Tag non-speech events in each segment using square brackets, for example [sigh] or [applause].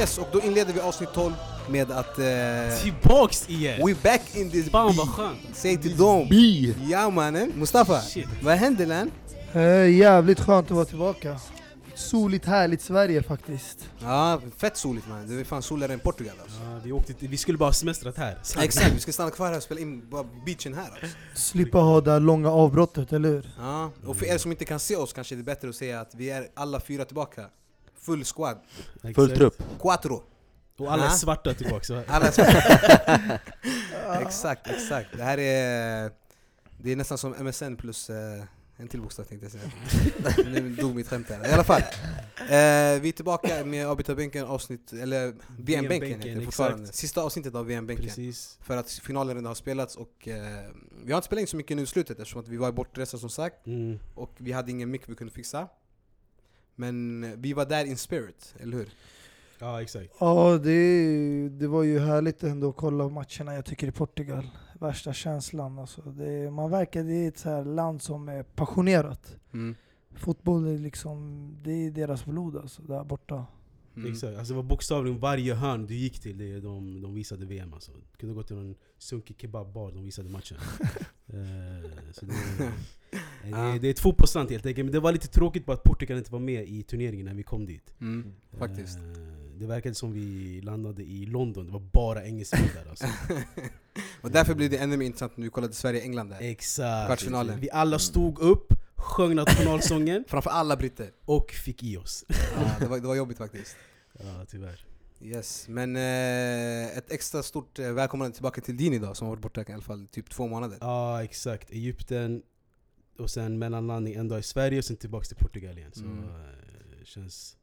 Yes, och då inleder vi avsnitt 12 med att... Eh, Tillbaks igen! we back in this Fan vad skönt! Säg till dem! Bi! Ja mannen! Mustafa, Shit. vad händer lan? Eh, jävligt skönt att vara tillbaka. Soligt härligt Sverige faktiskt. Ja, fett soligt man. Det är fan soligare än Portugal alltså. Ja, vi, åkte till, vi skulle bara ha semestrat här. Exakt, vi ska stanna kvar här och spela in bara beachen här alltså. Slippa ha det här långa avbrottet, eller hur? Ja, och för er som inte kan se oss kanske det är bättre att säga att vi är alla fyra tillbaka. Full squad. Exakt. Full trupp. Quattro. Och alla är Ja. svarta tillbaka. Så. Alla [laughs] exakt, exakt. Det här är... Det är nästan som MSN plus eh, en till bokstav tänkte jag säga. nu dog mitt skämt här. I alla fall. Eh, vi är tillbaka med avbytarbänken avsnitt, eller VM-bänken heter det fortfarande. exakt. Sista avsnittet av VM-bänken. För att finalen redan har spelats och eh, vi har inte spelat in så mycket nu i slutet eftersom att vi var bortresta som sagt. Mm. Och vi hade ingen mick vi kunde fixa. Men vi var där in spirit, eller hur? Ja exakt. Ja, det, det var ju härligt ändå att kolla matcherna jag tycker i Portugal. Värsta känslan alltså. Det, man verkar, det är ett så här land som är passionerat. Mm. Fotboll är liksom, det är deras blod alltså, där borta. Mm. Exakt. Alltså, det var bokstavligen varje hörn du gick till, det, de, de visade VM alltså. Du kunde gå till någon sunkig kebabbar, de visade matchen. [laughs] Eh, så det, [laughs] det, Ja. det är ett fotbollsland helt enkelt, men det var lite tråkigt på att Portugal inte var med i turneringen när vi kom dit. Mm. Faktiskt. Eh, det verkade som vi landade i London, det var bara engelsmän där alltså. [laughs] och därför blir det ännu mer intressant när vi kollade Sverige-England där. Exakt. Kvartsfinalen. Vi alla stod upp, sjöng nationalsången [laughs] Framför alla britter. och fick i oss. Ja, det, var, det var jobbigt faktiskt. Ja tyvärr. Yes, men eh, ett extra stort eh, välkomnande tillbaka till din idag som har varit borta i alla fall typ två månader. Ja exakt, Egypten och sen mellanlandning en dag i Sverige och sen tillbaka till Portugal igen. Så Mm. eh, känns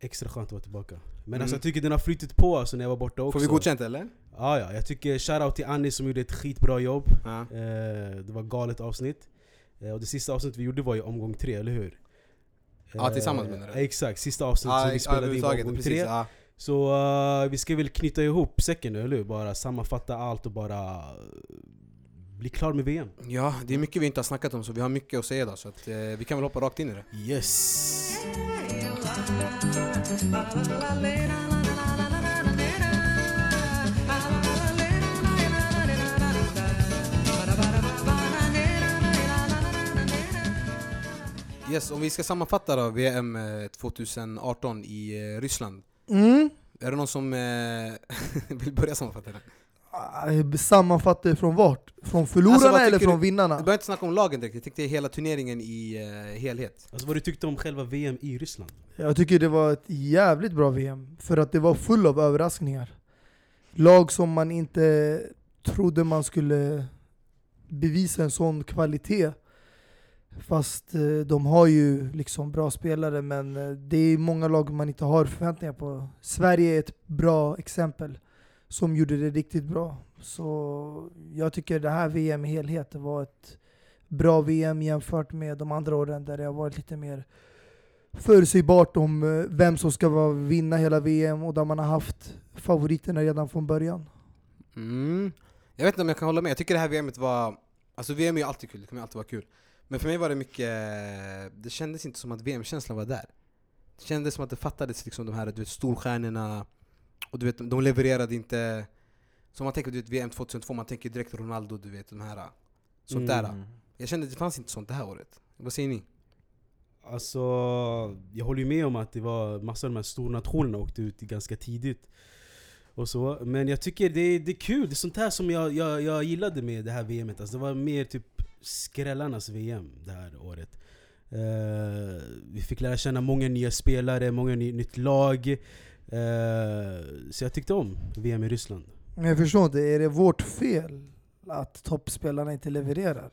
extra skönt att vara tillbaka. Men Mm. alltså, jag tycker den har flyttit på alltså, när jag var borta också. Får vi godkänt eller? Ja, ja, jag tycker shoutout till Annie som gjorde ett skitbra jobb. Ja. Eh, det var galet avsnitt. Eh, och det sista avsnittet vi gjorde var ju omgång tre, eller hur? Ja, tillsammans menar du? Exakt, sista avsnittet som vi spelade in överhuvudtaget, omgång tre. Så eh, vi ska väl knyta ihop säcken nu, eller hur? Bara sammanfatta allt och bara eh, bli klar med VM. ja, det är mycket vi inte har snackat om så vi har mycket att säga idag så att, eh, vi kan väl hoppa rakt in i det. Yes! Yes, om vi ska sammanfatta då VM eh, 2018 i eh, Ryssland. Mm. Är det någon som eh, [laughs] vill börja sammanfatta det? Sammanfatta det från vart? Från förlorarna Alltså, eller från du- Vi vinnarna? behöver inte snacka om lagen direkt, jag tänkte hela turneringen i eh, helhet. Alltså vad du tyckte om själva VM i Ryssland? Jag tycker det var ett jävligt bra VM, för att det var full av överraskningar. Lag som man inte trodde man skulle bevisa en sån kvalitet. Fast eh, de har ju liksom bra spelare, men eh, det är många lag man inte har förväntningar på. Sverige är ett bra exempel, som gjorde det riktigt bra. Så jag tycker det här VM i helhet var ett bra VM jämfört med de andra åren där det har varit lite mer förutsägbart om eh, vem som ska vinna hela VM och där man har haft favoriterna redan från början. Mm. Jag vet inte om jag kan hålla med, jag tycker det här VMet var... Alltså VM är ju alltid kul, det kommer alltid vara kul. Men för mig var det mycket... Det kändes inte som att VM-känslan var där. Det kändes som att det fattades liksom de här du vet, storstjärnorna, och du vet, de levererade inte... Som man tänker du vet, VM 2002, man tänker direkt Ronaldo, du vet de här... Sånt där. Mm. Jag kände att det fanns inte sånt det här året. Vad säger ni? Alltså, jag håller ju med om att det var massor av de här stornationerna åkte ut ganska tidigt. Och så. Men jag tycker det, det är kul, det är sånt här som jag, jag, jag gillade med det här VMet. Alltså, det var mer typ skrällarnas VM det här året. Eh, vi fick lära känna många nya spelare, många ny, nytt lag. Eh, så jag tyckte om VM i Ryssland. Men jag förstår inte, är det vårt fel att toppspelarna inte levererar?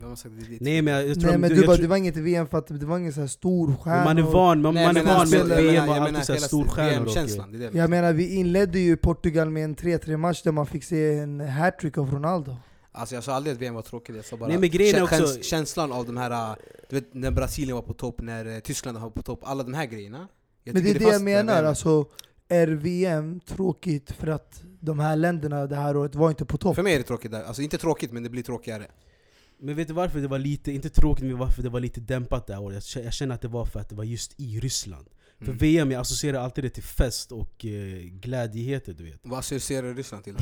Vem har sagt det? Nej men jag, jag tror... Nej men jag du bara, tror- det var inget VM för att det var ingen så här stor stjärna. man är van, man, Nej, man är van alltså, med jag VM jag alltid såhär storstjärnor och... Jag menar vi inledde ju Portugal med en 3-3 match där man fick se en hattrick av Ronaldo. Alltså jag sa aldrig att VM var tråkigt, jag sa bara Nej, men grejen också- käns- känslan av de här, äh, du vet när Brasilien var på topp, när eh, Tyskland var på topp, alla de här grejerna. Jag Men det är tycker det jag menar, alltså är VM tråkigt för att de här länderna det här året var inte på topp? För mig är det tråkigt där, alltså inte tråkigt men det blir tråkigare. Men vet du varför det var lite, inte tråkigt men varför det var lite dämpat det här året? Jag känner att det var för att det var just i Ryssland. För Mm. VM, jag associerar alltid det till fest och eh, glädjeheter du vet. Vad associerar Ryssland till?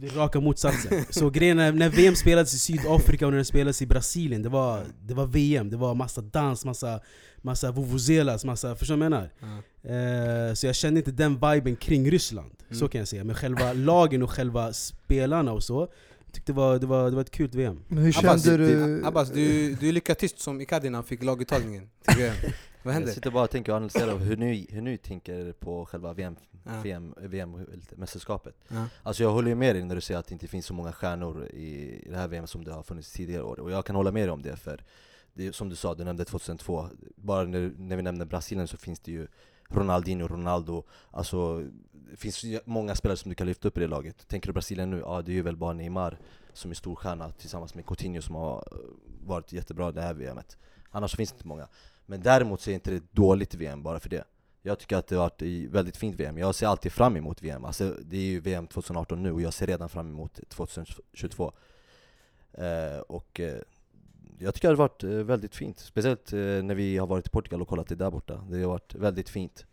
Jag- Raka motsatsen. Så grejen är, när VM spelades i Sydafrika och när det spelades i Brasilien, det var, det var VM. Det var massa dans, massa, massa vuvuzelas, massa... Förstår du vad jag menar? Eh, så jag kände inte den viben kring Ryssland, Mm. så kan jag säga. Men själva lagen och själva spelarna och så, tyckte det var, det var, det var ett kul VM. Men hur Abbas, kände du, du? Abbas, du, du är lika tyst som Icardi när han fick laguttagningen till VM. [laughs] Vad Jag hände? sitter bara och tänker och analyserar hur ni, hur ni tänker på själva VM, Ja. VM, VM. Alltså jag håller ju med dig när du säger att det inte finns så många stjärnor i, i det här VM som det har funnits tidigare år. Och jag kan hålla med dig om det för, det, som du sa, du nämnde 2002. Bara när, när vi nämner Brasilien så finns det ju Ronaldinho, Ronaldo. Alltså det finns många spelare som du kan lyfta upp i det laget. Tänker du Brasilien nu? Ja det är ju väl bara Neymar som är storstjärna tillsammans med Coutinho som har eh, varit jättebra det här VMet. Annars finns det inte många. Men däremot så är inte det ett dåligt VM bara för det. Jag tycker att det har varit ett väldigt fint VM. Jag ser alltid fram emot VM. Alltså, det är ju VM 2018 nu och jag ser redan fram emot 2022. Eh, och eh, jag tycker det har varit eh, väldigt fint. Speciellt eh, när vi har varit i Portugal och kollat det där borta. Det har varit väldigt fint.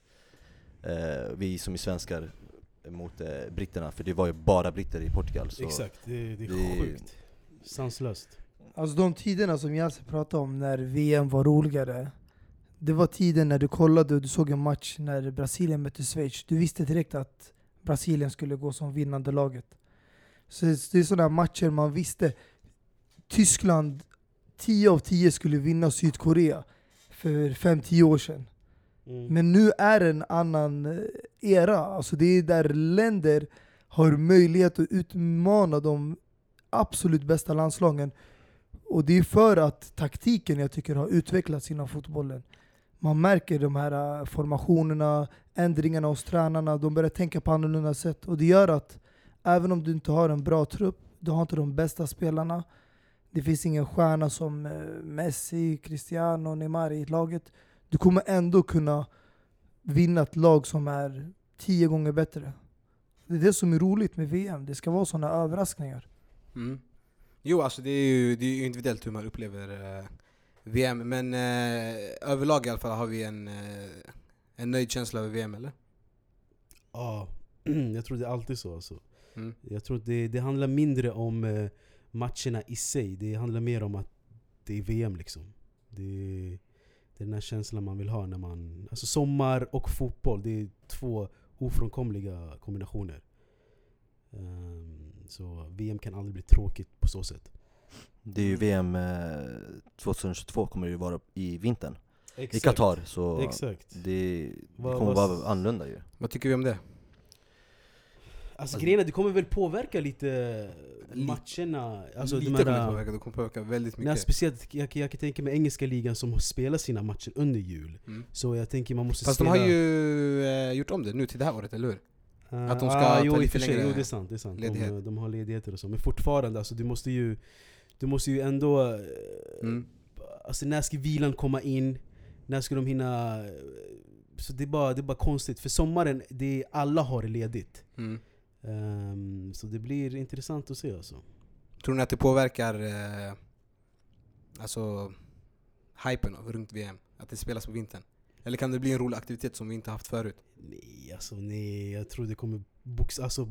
Eh, vi som är svenskar mot eh, britterna, för det var ju bara britter i Portugal. Så Exakt, det, det är det- sjukt. Sanslöst. Alltså de tiderna som Yasin pratade om när VM var roligare Det var tiden när du kollade och du såg en match när Brasilien mötte Schweiz Du visste direkt att Brasilien skulle gå som vinnande laget Så det är sådana matcher man visste Tyskland 10 av 10 skulle vinna Sydkorea för 5-10 år sedan Mm. Men nu är det en annan eh, era. Alltså det är där länder har möjlighet att utmana de absolut bästa landslagen. Och det är för att taktiken jag tycker har utvecklats inom fotbollen. Man märker de här eh, formationerna, ändringarna hos tränarna, de börjar tänka på annorlunda sätt. Och det gör att även om du inte har en bra trupp, du har inte de bästa spelarna, det finns ingen stjärna som eh, Messi, Cristiano, Neymar i laget. Du kommer ändå kunna vinna ett lag som är tio gånger bättre. Det är det som är roligt med VM, det ska vara sådana överraskningar. Mm. Jo, alltså det är ju det är ju individuellt hur man upplever eh, VM, men eh, överlag i alla fall har vi en, eh, en nöjd känsla över VM, eller? Ja, [clears throat] jag tror det är alltid så alltså. Mm. Jag tror att det, det handlar mindre om eh, matcherna i sig, det handlar mer om att det är VM liksom. Det, det är den här känslan man vill ha när man... Alltså sommar och fotboll, det är två ofrånkomliga kombinationer. Ehm, så VM kan aldrig bli tråkigt på så sätt. det är ju VM eh, 2022 kommer det ju vara i vintern. I Exakt. Qatar, så Exakt. det, det kommer vara annorlunda ju. Vad tycker vi om det? Alltså grejen är, det kommer väl påverka lite Li- matcherna. Alltså, Lite de kommer det här, påverka, det kommer påverka väldigt nej, mycket. speciellt, jag, jag kan tänka mig engelska ligan som spelar sina matcher under jul. Mm. Så jag tänker man måste Fast de spela... har ju eh, gjort om det nu till det här året, eller hur? Eh, att de ska ah, ta jo, lite längre jo, det är sant. Det är sant. De, de har ledigheter och så. Men fortfarande, alltså, du måste ju du måste ju ändå... eh, Mm. Alltså när ska vilan komma in? När ska de hinna... eh, Så det är bara, det är bara konstigt. För sommaren, det är, alla har ledigt. Mm. Ehm, så det blir intressant att se alltså. Tror ni att det påverkar eh, alltså hypen runt VM? Att det spelas på vintern? Eller kan det bli en rolig aktivitet som vi inte haft förut? Nej, alltså nej. Jag tror det kommer box, alltså,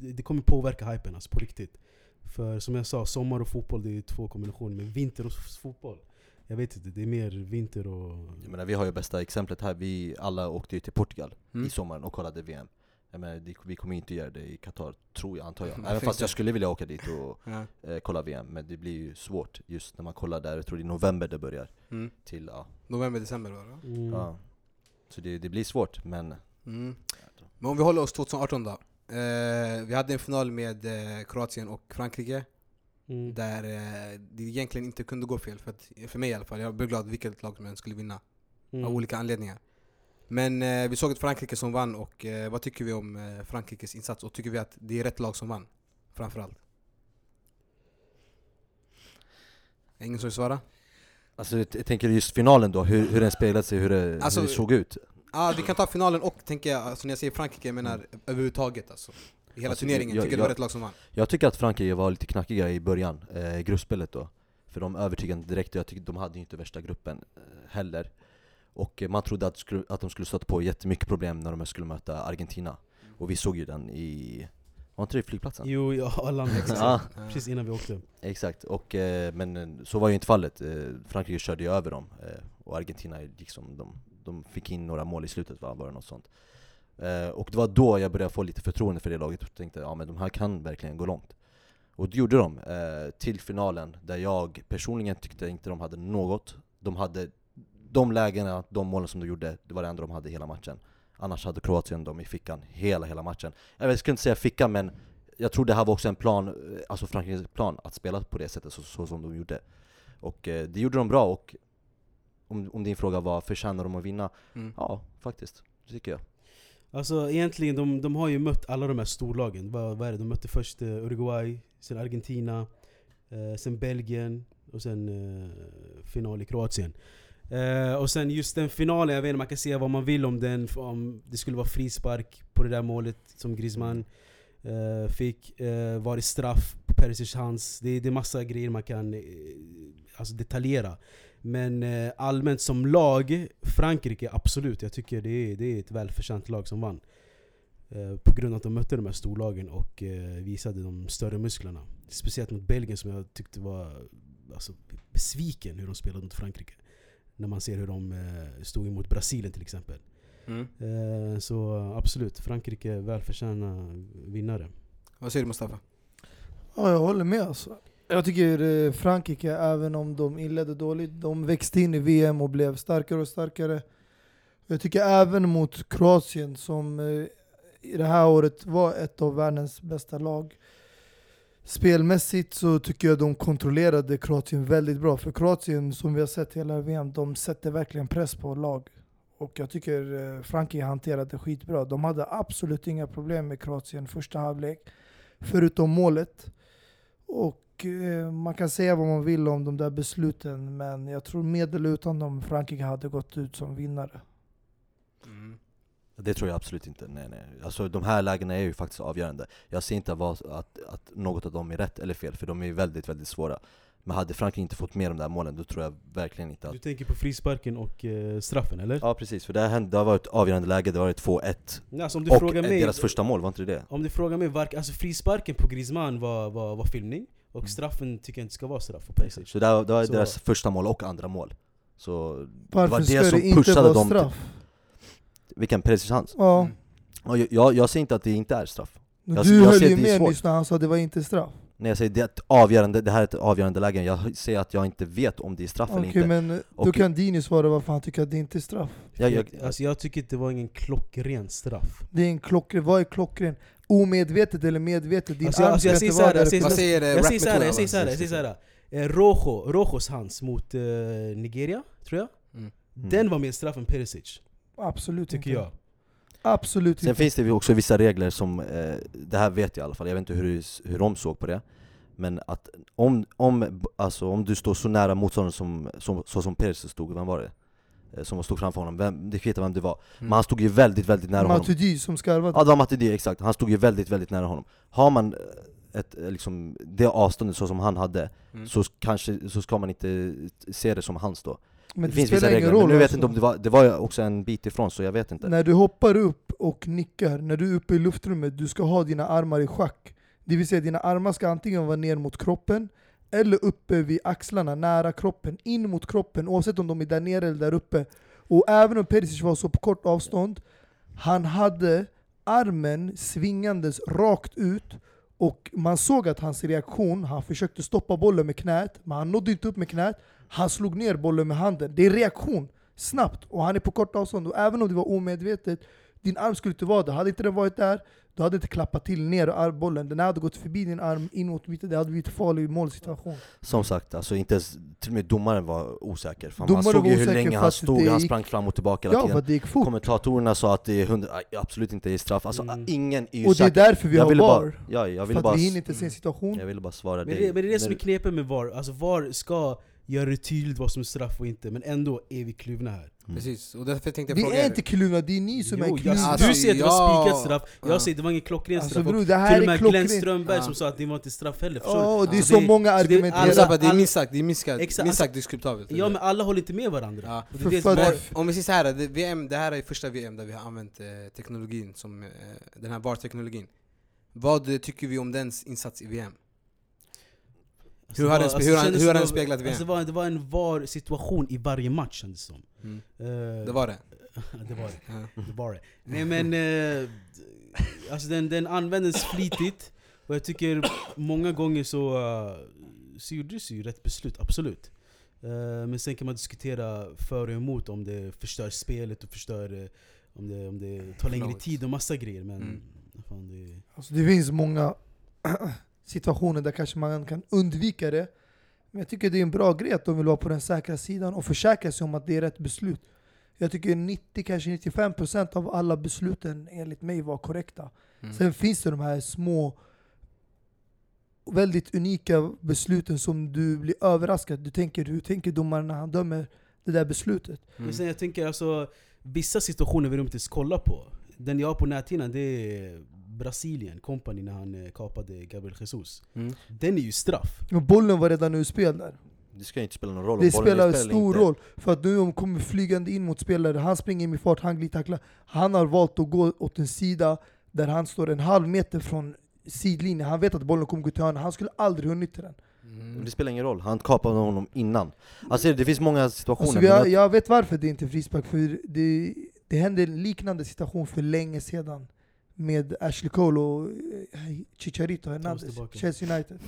det kommer påverka hypen alltså, på riktigt. För som jag sa, sommar och fotboll det är ju två kombinationer. Men vinter och fotboll, jag vet inte. Det är mer vinter och... Jag menar, vi har ju bästa exemplet här, vi alla åkte ju till Portugal Mm. i sommaren och kollade VM. Jag menar, vi kommer inte göra det i Qatar, tror jag, antar jag. [laughs] Även fast jag skulle vilja åka dit och Ja. eh, kolla VM, men det blir ju svårt just när man kollar där, jag tror det är november det börjar, Mm. till ja. November, december var det? Mm. ja. Så det, det blir svårt, men Mm. Men om vi håller oss 2018 då. Eh, vi hade en final med eh, Kroatien och Frankrike Mm. där eh, det egentligen inte kunde gå fel, för, att, för mig i alla fall. Jag blev glad vilket lag som än skulle vinna, Mm. av olika anledningar. Men eh, vi såg ett Frankrike som vann, och eh, vad tycker vi om eh, Frankrikes insats? Och tycker vi att det är rätt lag som vann? Framförallt. Ingen som vill svara? alltså, jag tänker just finalen då, hur, hur den spelade sig, hur det, Alltså- hur det såg ut. Ah, vi kan ta finalen och tänker jag, alltså när jag säger Frankrike, jag menar överhuvudtaget alltså. I hela Alltså, turneringen, jag- tycker det var rätt lag som vann. Jag tycker att Frankrike var lite knackiga i början, eh, gruppspelet då. För de övertygade direkt, jag tycker de hade ju inte värsta gruppen eh, heller. Och man trodde att, skulle, att de skulle stöta på jättemycket problem när de skulle möta Argentina. Och vi såg ju den i, var inte det flygplatsen? Jo, ja, alla [laughs] Ja, Precis innan vi åkte. exakt. Och, eh, men eh, så var ju inte fallet. Eh, Frankrike körde ju över dem. Och Argentina liksom, de, de fick in några mål i slutet va, var det något sånt. Och det var då jag började få lite förtroende för det laget och tänkte ja men de här kan verkligen gå långt. Och det gjorde de, till finalen, där jag personligen tyckte inte de hade något. De hade de lägena, de målen som de gjorde, det var det enda de hade i hela matchen. Annars hade Kroatien dem i fickan hela, hela matchen. Jag, vet, jag skulle inte säga fickan, men jag tror det här var också en plan, eh, alltså Frankrikes plan, att spela på det sättet så, så som de gjorde. Och eh, det gjorde de bra, och om, om din fråga var förtjänar de att vinna? Mm. Ja, faktiskt. Det tycker jag. Alltså egentligen, de, de har ju mött alla de här storlagen. Vad, vad är det? De mötte först eh, Uruguay, sen Argentina, eh, sen Belgien och sen eh, final i Kroatien. Eh, och sen just den finalen, jag vet inte, man kan säga vad man vill om den, om det skulle vara frispark på det där målet som Griezmann eh, fick. Eh, var det straff på Perisic hands? Det, det är massa grejer man kan eh, alltså detaljera. Men eh, allmänt som lag, Frankrike absolut, jag tycker det är, det är ett välförtjänt lag som vann. Eh, på grund av att de mötte de här storlagen och eh, visade de större musklerna. Speciellt mot Belgien som jag tyckte var alltså, besviken hur de spelade mot Frankrike. När man ser hur de eh, stod emot Brasilien till exempel. Mm. Eh, så absolut, Frankrike är välförtjänta vinnare. Vad säger du Mustafa? Ja, jag håller med alltså. Jag tycker eh, Frankrike, även om de inledde dåligt, de växte in i VM och blev starkare och starkare. Jag tycker även mot Kroatien, som i det här året var ett av världens bästa lag. Spelmässigt så tycker jag de kontrollerade Kroatien väldigt bra. För Kroatien, som vi har sett hela VM, de sätter verkligen press på lag. Och jag tycker eh, Frankrike hanterade det skitbra. De hade absolut inga problem med Kroatien första halvlek. Förutom målet. Och eh, man kan säga vad man vill om de där besluten, men jag tror med eller utan dem Frankrike hade gått ut som vinnare. Det tror jag absolut inte, nej nej. Alltså de här lägena är ju faktiskt avgörande. Jag ser inte vad, att, att något av dem är rätt eller fel, för de är ju väldigt, väldigt svåra. Men hade Frankrike inte fått med de där målen, då tror jag verkligen inte att... Du tänker på frisparken och eh, straffen eller? Ja precis, för det, här det har varit ett avgörande läge, det har varit 2-1. Nej, Alltså, Och frågar mig, deras första mål, var inte det? Om du frågar mig, var, alltså frisparken på Griezmann var, var, var filmning och Mm. straffen tycker jag inte ska vara straff på Perisic. Så det, det var Så- deras första mål och andra mål. Så Varför det som det inte pushade dem straff? Vilken Perisic hans? Ja. Mm. Och jag, jag, jag ser inte att det inte är straff. Jag- du jag höll ju med nyss när han sa att det var inte straff. När jag säger det, är ett avgörande, det här är ett avgörande läge, jag säger att jag inte vet om det är straff eller Okej, inte. men eh, då Och- kan Dini svara varför han tycker att det inte är straff. Jag, jag, Alltså jag tycker inte det var ingen klockren straff. Det är en klockren, vad är klockren? Omedvetet eller medvetet? Din Alltså, jag- arm alltså, jag säger vara där jag säger säger eh, Jag säger såhär, jag säger va? såhär, jag säger såhär. Eh, Rojo, Rojos hands mot eh, Nigeria, tror jag. Mm. Den var mer straff än Perisic, Absolut tycker inte. jag. Absolut Sen inte. finns det ju också vissa regler som, eh, det här vet jag i alla fall, jag vet inte hur, hur de såg på det Men att om, om, alltså, om du står så nära motståndaren som, som, så som Perisic stod, vem var det? Eh, Som stod framför honom, vem, det kvittar vem det var Men Mm. han stod ju väldigt, väldigt nära honom Matuidi som skarvade. Ja det var Matuidi, exakt, han stod ju väldigt, väldigt nära honom Har man eh, ett, eh, liksom, det avståndet så som han hade, Mm. så, kanske, så ska man inte se det som hans då Men Det, det, finns vissa regler, roll. men nu vet alltså. inte om det var, det var också en bit ifrån så jag vet inte När du hoppar upp och nickar, när du är uppe i luftrummet, du ska ha dina armar i schack. Det vill säga dina armar ska antingen vara ner mot kroppen, eller uppe vid axlarna, nära kroppen, in mot kroppen, oavsett om de är där nere eller där uppe. Och även om Perisic var så på kort avstånd, han hade armen svingandes rakt ut, och man såg att hans reaktion, han försökte stoppa bollen med knät, men han nådde inte upp med knät, han slog ner bollen med handen. Det är reaktion, snabbt, och han är på kort avstånd. Och även om det var omedvetet, din arm skulle inte vara där. Hade inte den varit där, du hade inte klappat till ner armbollen. Den hade gått förbi din arm in mot mitten, det hade blivit en farlig målsituation. Som sagt, alltså inte ens, till och med domaren var osäker. För man Domaren såg var ju hur länge han stod, det han gick- sprang fram och tillbaka hela Ja, tiden. det gick fort. Kommentatorerna sa att det är hund, aj, absolut inte är straff, alltså Mm. ingen är ju Och det är därför vi jag har VAR. bara, ja, jag för ville att bara, vi hinner inte se en situation. jag ville bara svara Men dig. det, men det är det som är knepet med VAR, alltså VAR ska göra det tydligt vad som är straff och inte, men ändå är vi kluvna här. Precis, och därför tänkte jag Vi fråga är er. inte klunga, det är ni som Jo, är jag, klunga. Alltså, du säger att det var spikat straff, jag Ja. säger att det var ingen klockren Alltså straff. bror, det här Till och är med Glenn klockrent. Strömberg Ja. som sa att det var inte straff heller, förstår du? Ja, och det är Ja. så Det- månalla så det- argumenterar. Alltså, alla- det är alla- minst sagt, det är minst sagt, Exakt, minst alltså- sagt diskutabelt. Ja men alla håller inte med varandra. Ja. Och det är det Men om vi säger så här, det, VM, det här är första VM där vi har använt eh, teknologin, som, eh, den här VAR-teknologin. Vad tycker vi om dens insats i VM? Alltså, Hur har den spe- hur har den speglat VM? Alltså, det, var, det var en VAR-situation i varje match kändes det som. Mm. Eh, Det var det? [laughs] det var det. Det var det. Nej men, eh, alltså den, den användes flitigt och jag tycker många gånger så, uh, så gjordes ju rätt beslut, absolut. Eh, men sen kan man diskutera för och emot om det förstör spelet och förstör om det, om det tar längre tid och massa grejer. Men Mm. fan, det, Alltså det finns många [clears throat] situationer där kanske man kan undvika det. Men jag tycker det är en bra grej att de vill vara på den säkra sidan och försäkra sig om att det är rätt beslut. Jag tycker 90, kanske 95% av alla besluten enligt mig var korrekta. Mm. Sen finns det de här små, väldigt unika besluten som du blir överraskad. Du tänker, hur tänker domaren när han dömer det där beslutet? Mm. Men sen jag tänker alltså, vissa situationer vill de inte ens kolla på. Den jag har på näthinnan det är Brasilien, company när han eh, kapade Gabriel Jesus. Mm. Den är ju straff. Och bollen var redan ur spel där. Det ska inte spela någon roll Det bollen spelar eller stor inte. roll, för att nu om kommer flygande in mot spelare, han springer in i fart, han glidtacklar. Han har valt att gå åt en sida där han står en halv meter från sidlinjen. Han vet att bollen kommer gå till hörna, han skulle aldrig hunnit till den. Mm. Men Det spelar ingen roll, han kapade honom innan. Alltså det finns många situationer Alltså, men jag, jag vet varför det inte är frispark, för det, det hände en liknande situation för länge sedan med Ashley Cole och eh, Chicharito Hernandez. Chelsea United.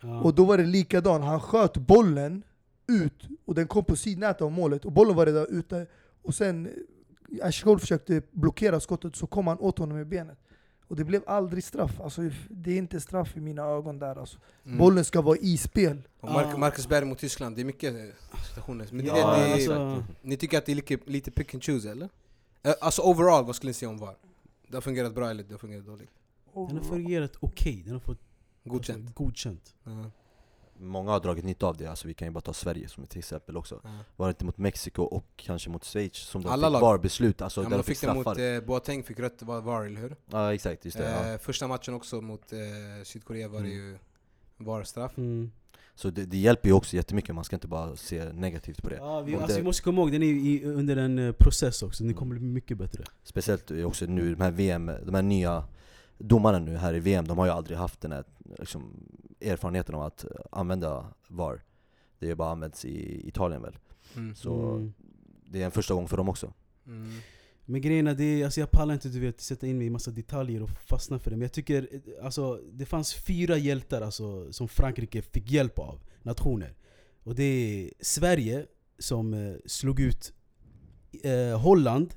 Ja. Och då var det likadant, han sköt bollen ut och den kom på sidnätet av målet och bollen var redan ute. Och sen eh, Ashley Cole försökte blockera skottet så kom han åt honom med benet. Och det blev aldrig straff. Alltså, det är inte straff i mina ögon där. Alltså. Mm. Bollen ska vara i spel. Och Mark, Ah. Marcus Berg mot Tyskland, det är mycket eh, situationer. Men det, Ja, det, det, alltså- Ni tycker att det är lite, lite pick and choose eller? Alltså overall, vad skulle ni säga om VAR? Det har fungerat bra eller det har fungerat dåligt? Den har fungerat okej, den har fått Godkänt? Alltså, godkänt. Ja. Många har dragit nytta av det, alltså vi kan ju bara ta Sverige som ett exempel också Ja. Var det inte mot Mexiko och kanske mot Schweiz som de Alla fick lag. VAR-beslut, alltså Ja, där men de fick det mot straffar? eh, Boateng, fick rött var VAR, eller hur? Ja exakt, just det. Eh, första matchen också mot eh, Sydkorea var det Mm. ju VAR-straff. Mm. Så det, det hjälper ju också jättemycket, man ska inte bara se negativt på det Ja, vi, alltså, det- vi måste komma ihåg, den är i, under en eh, process också, den Mm. kommer bli mycket bättre. Speciellt också nu, de här VM, de här nya domarna nu här i VM, de har ju aldrig haft den här liksom, erfarenheten av att eh, använda VAR Det har bara använts i Italien väl, Mm. så Mm. det är en första gång för dem också Mm. Men grejen är, det, är- alltså jag pallar inte du vet, sätta in mig i massa detaljer och fastna för det. Men jag tycker, alltså, det fanns fyra hjältar alltså, som Frankrike fick hjälp av, nationer. Och det är Sverige som eh, slog ut eh, Holland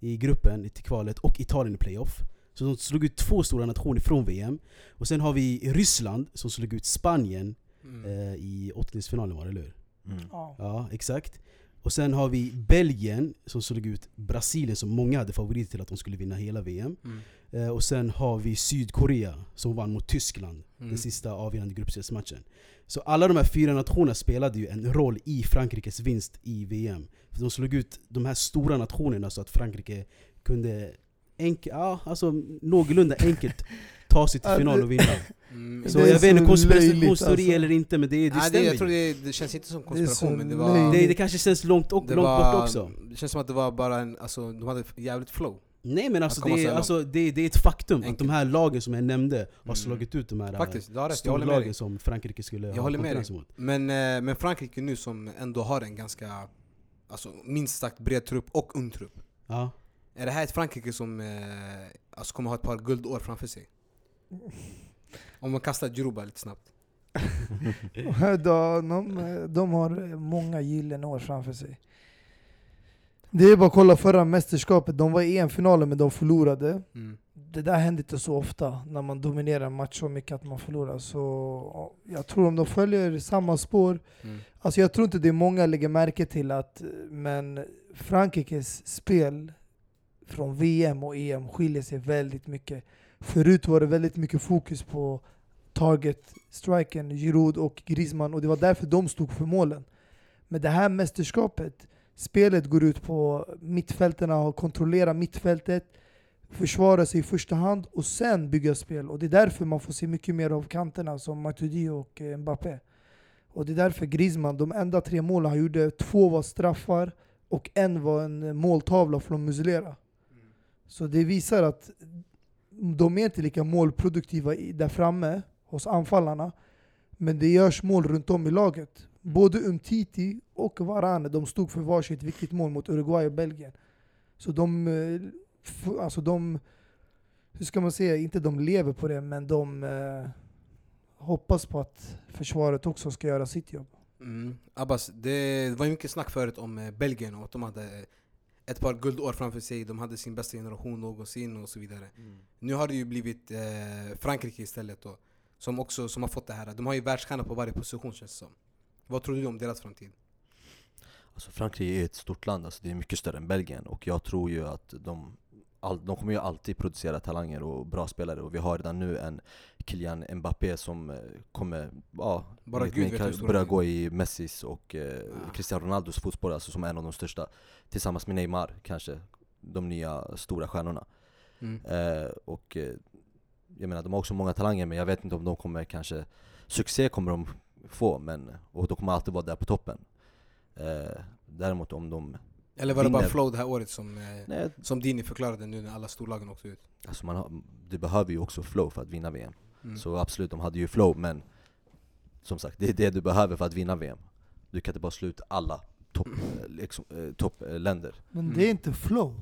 i gruppen till kvalet och Italien i playoff. Så de slog ut två stora nationer från VM. Och sen har vi Ryssland som slog ut Spanien Mm. eh, i åttondelsfinalen var det, eller hur? mm. Ja. Ja, exakt. Och sen har vi Belgien som slog ut Brasilien som många hade favorit till att de skulle vinna hela VM. Mm. Eh, och sen har vi Sydkorea som vann mot Tyskland, Mm. den sista avgörande gruppspelsmatchen. Så alla de här fyra nationerna spelade ju en roll i Frankrikes vinst i VM. För de slog ut de här stora nationerna så att Frankrike kunde enk ja, alltså, någorlunda enkelt ta sig till final det- och vinna. Mm. Så Det är jag vet inte, konspirationsteori alltså. eller inte men det, det Nej, stämmer det, jag tror det, det känns inte som konspiration så men det var... det, det kanske känns långt, och, det långt var- bort också. Det känns som att det var bara en, alltså de hade jävligt flow. Nej men alltså, Att det, alltså det, det är ett faktum att Enkelt. de här lagen som jag nämnde har Mm. slagit ut de här Faktiskt, håller med storlagen som Frankrike skulle Jag ha håller med konkurrens dig. mot. Men, eh, men Frankrike nu som ändå har en ganska, alltså minst sagt bred trupp och ung trupp. Ja. Är det här ett Frankrike som eh, alltså kommer ha ett par guldår framför sig? Om man kastar Djuruba lite snabbt. [laughs] de, de, har många gyllene år framför sig. Det är bara att kolla förra mästerskapet, de var i EM-finalen men de förlorade. Mm. Det där händer inte så ofta, när man dominerar en match så mycket att man förlorar. Så ja, jag tror om de följer samma spår, Mm. alltså jag tror inte det är många lägger märke till att, men Frankrikes spel från VM och EM skiljer sig väldigt mycket. Förut var det väldigt mycket fokus på target, striken, Giroud och Griezmann och det var därför de stod för målen. Men det här mästerskapet, Spelet går ut på mittfälterna och kontrollera mittfältet, försvara sig i första hand och sen bygga spel. Och det är därför man får se mycket mer av kanterna som Matuidi och eh, Mbappé. Och det är därför Griezmann, de enda tre målen han gjorde, två var straffar och en var en måltavla från Muslera. Så det visar att de är inte lika målproduktiva där framme hos anfallarna. Men det görs mål runt om i laget. Både Umtiti och Varane de stod för varsitt viktigt mål mot Uruguay och Belgien. Så de, eh, alltså de, hur ska man säga, inte de lever på det, men de eh, hoppas på att försvaret också ska göra sitt jobb. Mm. Abbas, det var ju mycket snack förut om eh, Belgien och att de hade ett par guldår framför sig, de hade sin bästa generation någonsin och så vidare. Nu har det ju blivit eh, Frankrike istället då, som också som har fått det här. De har ju världsstjärnor på varje position känns det som. Vad tror du om deras framtid? Alltså Frankrike är ett stort land, alltså det är mycket större än Belgien och jag tror ju att de, all, de kommer ju alltid producera talanger och bra spelare och vi har redan nu en Kylian Mbappé som eh, kommer, ja, Bara Gud mig kan börja gå i Messis och eh, Ja. Cristiano Ronaldos fotspår, alltså som är en av de största Tillsammans med Neymar kanske, de nya stora stjärnorna Mm. Eh, och eh, jag menar, de har också många talanger men jag vet inte om de kommer kanske Succé kommer de få, men, och de kommer alltid vara där på toppen eh, Däremot om de, Eller var det bara Vinner. flow det här året som, eh, nej, som Dini förklarade nu när alla storlagen åkte ut? alltså man har, du behöver ju också flow för att vinna VM Mm. Så absolut, de hade ju flow men Som sagt, det är det du behöver för att vinna VM Du kan inte bara slå ut alla topp, eh, liksom, eh, toppländer Men Mm. det är inte flow.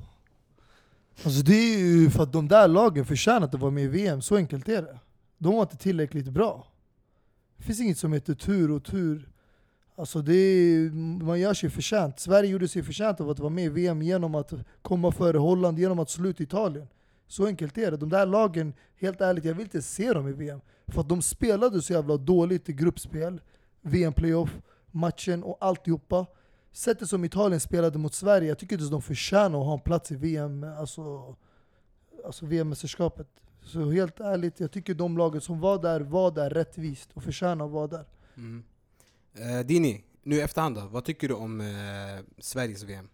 Alltså det är ju för att de där lagen förtjänar att vara med i VM, så enkelt är det. De var inte tillräckligt bra. Det finns inget som heter tur och tur. Alltså det är, man gör sig förtjänt. Sverige gjorde sig förtjänt av att vara med i VM genom att komma före Holland, genom att slå ut Italien. Så enkelt är det. De där lagen, helt ärligt, jag vill inte se dem i VM. För att de spelade så jävla dåligt i gruppspel, VM-playoff, matchen och alltihopa. Sättet som Italien spelade mot Sverige, jag tycker inte de förtjänar att ha en plats i VM, alltså, alltså VM-mästerskapet. Så helt ärligt, jag tycker de lagen som var där, var där rättvist och förtjänar att vara där. Mm. Eh, Dini, nu i efterhand då, vad tycker du om eh, Sveriges VM?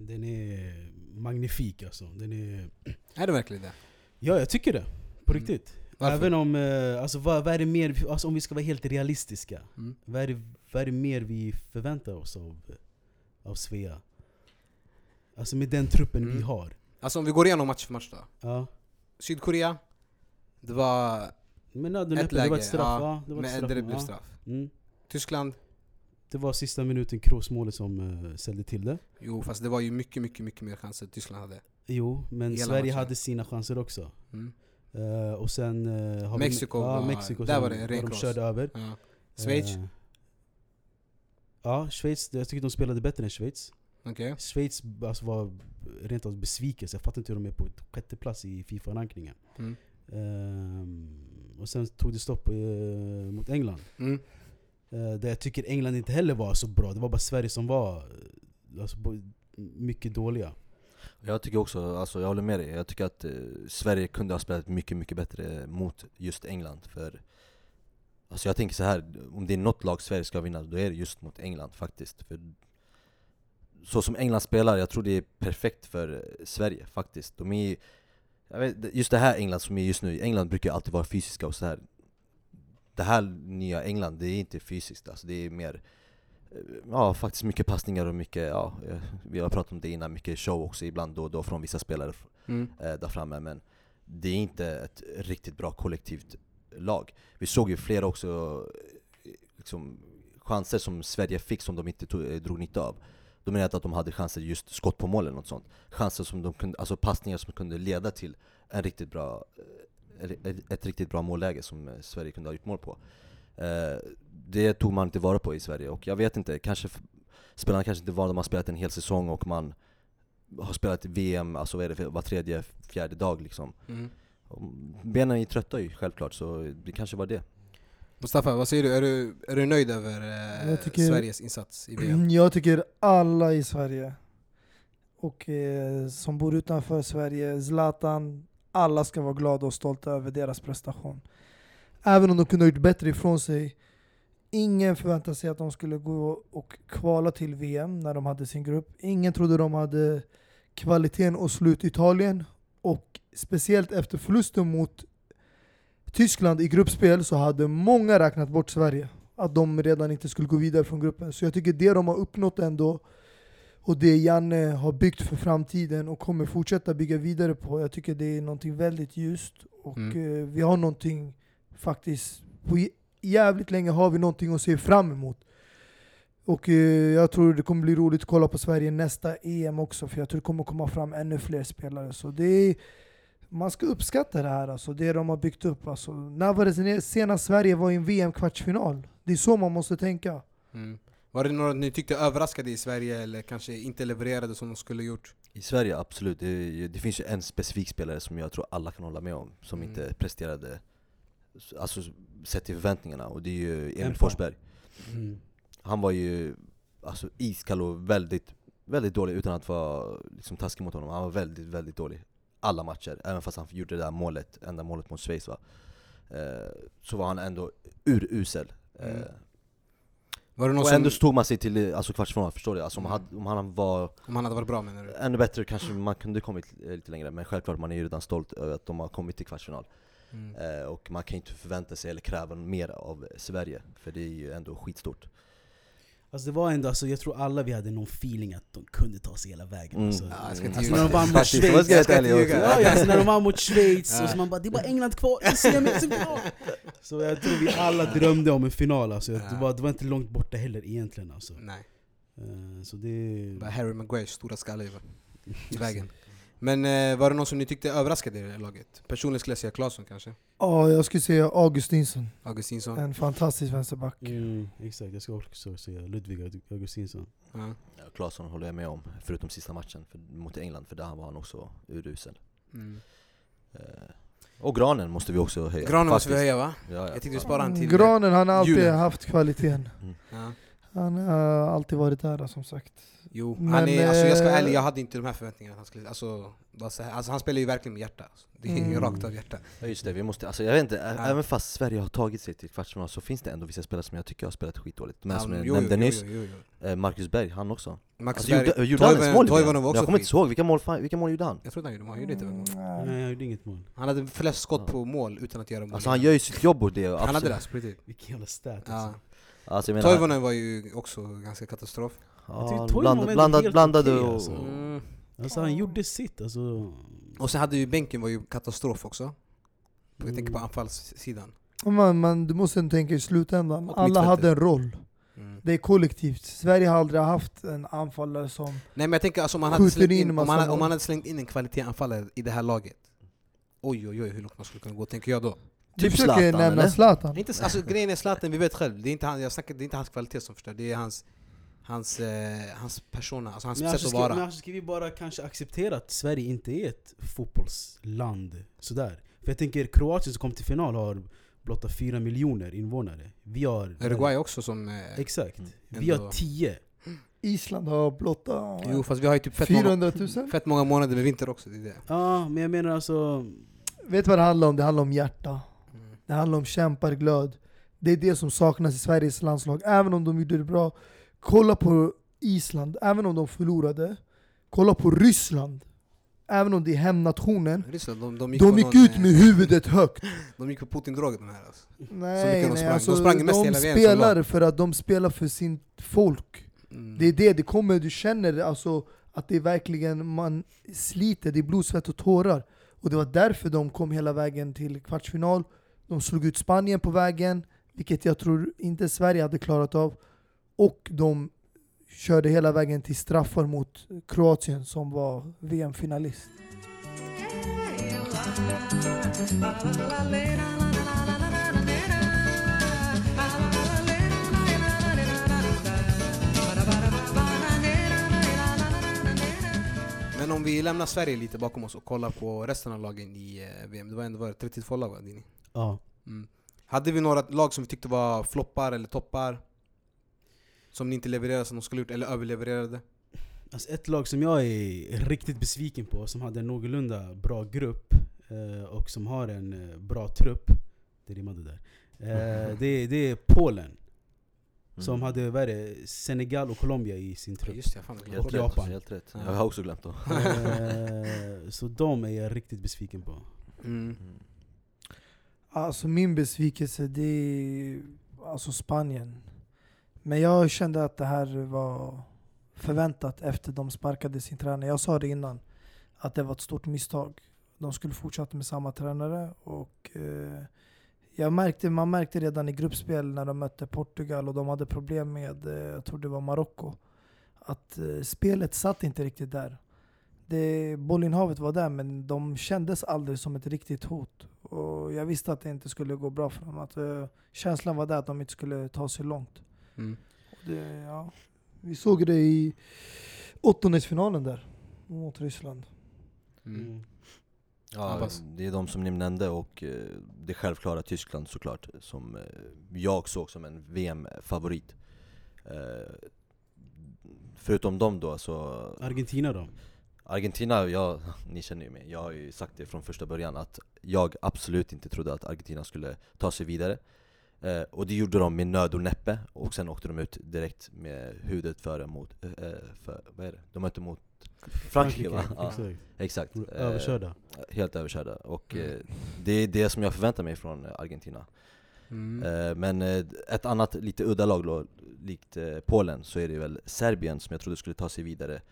Den är magnifik alltså. Den är... Är det verkligen det? Ja, jag tycker det. På Mm. riktigt. Varför? Även om, eh, alltså vad, vad är det mer, alltså om vi ska vara helt realistiska. Mm. Vad är, det, vad är det mer vi förväntar oss av, av Svea? Alltså med den truppen vi Mm. har. Alltså om vi går igenom match för match då. Ja. Sydkorea, det var Men ja, ett läge, det var ett straff. ja, Ja, det var ett straff. det blev ja. straff. Mm. Tyskland, Det var sista minuten Kroos-målet som uh, ställde till det. jo fast det var ju mycket, mycket, mycket mer chanser Tyskland hade. Jo, men Hela Sverige matchen. hade sina chanser också. Mm. Eh, och sen uh, har Mexiko vi, ja, Mexiko där var det en ren de körde över. Ja. Schweiz, Eh, ja, Schweiz, jag tycker de spelade bättre än Schweiz. okej. Schweiz alltså, var rent av besvikelse, jag fattar inte hur de är på sjätte plats i Fifa-rankingen. Mm. Ehm, och sen tog det stopp mot England. Mm. Eh, Där jag tycker England inte heller var så bra, det var bara Sverige som var eh, alltså, mycket dåliga. Jag tycker också, alltså jag håller med dig, jag tycker att eh, Sverige kunde ha spelat mycket, mycket bättre mot just England för Alltså jag tänker så här om det är något lag Sverige ska vinna, då är det just mot England faktiskt för Så som England spelar, jag tror det är perfekt för eh, Sverige faktiskt De är jag vet, Just det här England som är just nu, England brukar alltid vara fysiska och så här. Det här nya England, det är inte fysiskt alltså, det är mer eh, Ja faktiskt mycket passningar och mycket, ja, eh, vi har pratat om det innan, mycket show också ibland då och då från vissa spelare Mm. eh, där framme men det är inte ett riktigt bra kollektivt lag. Vi såg ju flera också liksom, chanser som Sverige fick som de inte tog, drog nytta av. De menade att de hade chanser just skott på mål eller något sånt. Chanser som de kunde, alltså passningar som kunde leda till en riktigt bra, ett, riktigt bra målläge som eh, Sverige kunde ha gjort mål på. Eh, det tog man inte vara på i Sverige och jag vet inte, kanske spelarna kanske inte var de har spelat en hel säsong och man har spelat VM, alltså vad är det, för- var tredje, fjärde dag liksom. Mm. Benen är trötta ju självklart, så det kanske var det. Mustafa, vad säger du? Är du, är du nöjd över eh, tycker- Sveriges insats i VM? [clears throat] Jag tycker alla i Sverige, och eh, som bor utanför Sverige, Zlatan, alla ska vara glada och stolta över deras prestation. Även om de kunde ha gjort bättre ifrån sig. Ingen förväntade sig att de skulle gå och kvala till VM när de hade sin grupp. Ingen trodde de hade kvaliteten att slå ut Italien. Och speciellt efter förlusten mot Tyskland i gruppspel så hade många räknat bort Sverige. Att de redan inte skulle gå vidare från gruppen. Så jag tycker det de har uppnått ändå och det Janne har byggt för framtiden och kommer fortsätta bygga vidare på. Jag tycker det är någonting väldigt ljust. Och Mm. eh, vi har någonting faktiskt, på jävligt länge har vi någonting att se fram emot. Och eh, jag tror det kommer bli roligt att kolla på Sverige nästa EM också, för jag tror det kommer komma fram ännu fler spelare. Så det är, man ska uppskatta det här, alltså, det de har byggt upp. Alltså, när var det senast Sverige var i en VM-kvartsfinal? Det är så man måste tänka. Mm. Var det några ni tyckte överraskade i Sverige eller kanske inte levererade som de skulle gjort? I Sverige, absolut. Det, det finns ju en specifik spelare som jag tror alla kan hålla med om, som Mm. inte presterade Alltså sett till förväntningarna, och det är ju Emil. Forsberg Mm. Han var ju alltså, iskall och väldigt, väldigt dålig utan att vara liksom, taskig mot honom Han var väldigt, väldigt dålig Alla matcher, även fast han gjorde det där målet, enda målet mot Schweiz va eh, Så var han ändå urusel eh, Mm. Var det någon Och som, ändå så tog man sig till alltså, kvartsfinal, förstår du? Alltså, om, Mm. han, om han var om han hade varit bra menar du? ännu bättre kanske man kunde kommit eh, lite längre, men självklart man är ju redan stolt över att de har kommit till kvartsfinal Mm. eh, Och man kan inte förvänta sig eller kräva mer av Sverige, för det är ju ändå skitstort Alltså det var ändå, alltså, jag tror alla vi hade någon feeling att de kunde ta sig hela vägen. Mm. Alltså. Ja, jag ska inte Alltså när de vann mot [laughs] Schweiz. Ja, alltså när de vann mot Schweiz, Ja. och så man bara det är bara England kvar i semi-final! [laughs] Så jag tror vi alla drömde om en final alltså. det, var, det var inte långt borta heller egentligen alltså. Nej, Eh, Så det... Harry Maguires stora skalle i vägen Men eh, var det någon som ni tyckte överraskade i det här laget? Personligen skulle jag säga Claesson kanske? Ja, jag skulle säga Augustinsson. Augustinsson? En fantastisk vänsterback. Mm, exakt, jag ska också säga Ludvig Aug- Augustinsson. Ja. Ja, Claesson håller jag med om, förutom sista matchen för, mot England, för där var han också urusel Mm. eh, Och Granen måste vi också höja Granen måste vi faktiskt. höja va? Ja, ja. Jag tänkte vi sparar han till Granen, han har alltid julen. haft kvaliteten. ja. Han har alltid varit där som sagt. Jo, Men, han är, alltså, jag ska vara eh, ärlig, jag hade inte de här förväntningarna han skulle, alltså, bara så här, alltså han spelar ju verkligen med hjärta alltså. Det är Mm. rakt av hjärta Ja just det, vi måste, alltså jag vet inte, Ja. även fast Sverige har tagit sig till kvartsfinal så finns det ändå vissa spelare som jag tycker har spelat skitdåligt här Ja, som men jag jo, nämnde jo, nyss, jo, jo, jo. eh, Marcus Berg, han också Max alltså, Berg, gjorde, gjorde han ens mål i Toivonen VM? var också Jag kommer inte ihåg, vilka mål, vilka mål gjorde han? Jag trodde han gjorde mål, han gjorde inte mål? Mm, Nej, jag gjorde inget mål. Han hade flest skott Ja. på mål utan att göra mål Alltså han gör ju sitt jobb och det, Han hade absolut. det alltså, Vilken jävla stat alltså. Alltså menar, Toivonen var ju också ganska katastrof ja, bland, blandad, blandade okej, och... alltså. mm. Alltså han gjorde sitt alltså. Och sen hade ju bänken var ju katastrof också Jag tänker på Mm. anfallssidan Man, man, du måste tänka i slutändan, Och alla hade en roll. mm. Det är kollektivt. Sverige har aldrig haft en anfallare som... Nej men jag tänker alltså om man hade Skjuter slängt in in, om man, hade- om man hade slängt in en kvalitetsanfallare i det här laget Oj oj oj hur långt man skulle kunna gå tänker jag då Du Typ försöker Zlatan, nämna eller? Zlatan. Inte, alltså, grejen är Zlatan, vi vet själv, det är inte, han, jag snackar, det är inte hans kvalitet som förstör, det är hans, hans, eh, hans persona, alltså hans Men sätt att ska, vara. men alltså ska vi bara kanske acceptera att Sverige inte är ett fotbollsland sådär? För jag tänker Kroatien som kom till final har blotta 4 miljoner invånare. Vi har... Uruguay också som... Eh, Exakt. Mm. Vi har 10. Island har blotta jo fast vi har ju typ fett många, 400 000. fett många månader med vinter också, det är det. Ja, men jag menar alltså... Vet du vad det handlar om? Det handlar om hjärta. Det handlar om kämparglöd. Det är det som saknas i Sveriges landslag, även om de gjorde det bra. Kolla på Island, även om de förlorade. Kolla på Ryssland, även om det är hemnationen. Ryssland, de, de gick, De gick någon, ut eh, med huvudet högt. [laughs] De gick på Putin-drogen de här alltså. Nej, de nej, alltså, De sprang mest de hela som spelar för att de spelar för sin folk. Mm. Det är det, det kommer, du känner alltså att det är verkligen, man sliter, det är blod, svett och tårar. Och det var därför de kom hela vägen till kvartsfinal. De slog ut Spanien på vägen, vilket jag tror inte Sverige hade klarat av. Och de körde hela vägen till straffar mot Kroatien som var VM-finalist. Men om vi lämnar Sverige lite bakom oss och kollar på resten av lagen i eh, VM, det var ändå var 32 lag va Dini? Ja. Mm. Hade vi några lag som vi tyckte var floppar eller toppar? Som ni inte levererade som de skulle gjort, eller överlevererade? Alltså ett lag som jag är riktigt besviken på, som hade en någorlunda bra grupp eh, och som har en eh, bra trupp, det rimmade där. Eh, det, det är Polen. Som Mm. hade, vad det, Senegal och Colombia i sin trupp. Just det, jag fan Helt bort rätt. Japan. helt rätt. Ja. Jag har också glömt dem. [laughs] Så de är jag riktigt besviken på. Mm. Alltså min besvikelse det är alltså Spanien. Men jag kände att det här var förväntat efter de sparkade sin tränare. Jag sa det innan, att det var ett stort misstag. De skulle fortsätta med samma tränare och eh, jag märkte, man märkte redan i gruppspel när de mötte Portugal och de hade problem med, eh, jag tror det var Marocko, att eh, spelet satt inte riktigt där. Det, bollinnehavet var där men de kändes aldrig som ett riktigt hot. Och jag visste att det inte skulle gå bra för dem. Att, eh, känslan var där att de inte skulle ta sig långt. Mm. Och det, ja, vi såg det i åttondelsfinalen där mot Ryssland. Mm. Ja, Abbas. det är de som ni nämnde och eh, det självklara Tyskland såklart, som eh, jag såg som en VM-favorit. Förutom dem då så, Argentina då? Argentina, jag, [laughs] ni känner ju mig, jag har ju sagt det från första början att jag absolut inte trodde att Argentina skulle ta sig vidare. Eh, och det gjorde de med nöd och näppe, och sen åkte de ut direkt med huvudet före mot, eh, för, vad är det? De mötte mot Frankrike, va? Ja, Exakt. exakt. Eh, Överkörda. Helt överkörda. Och Mm. eh, det är det som jag förväntar mig från eh, Argentina. Mm. Eh, men eh, ett annat lite udda lag då, likt eh, Polen, så är det väl Serbien som jag trodde skulle ta sig vidare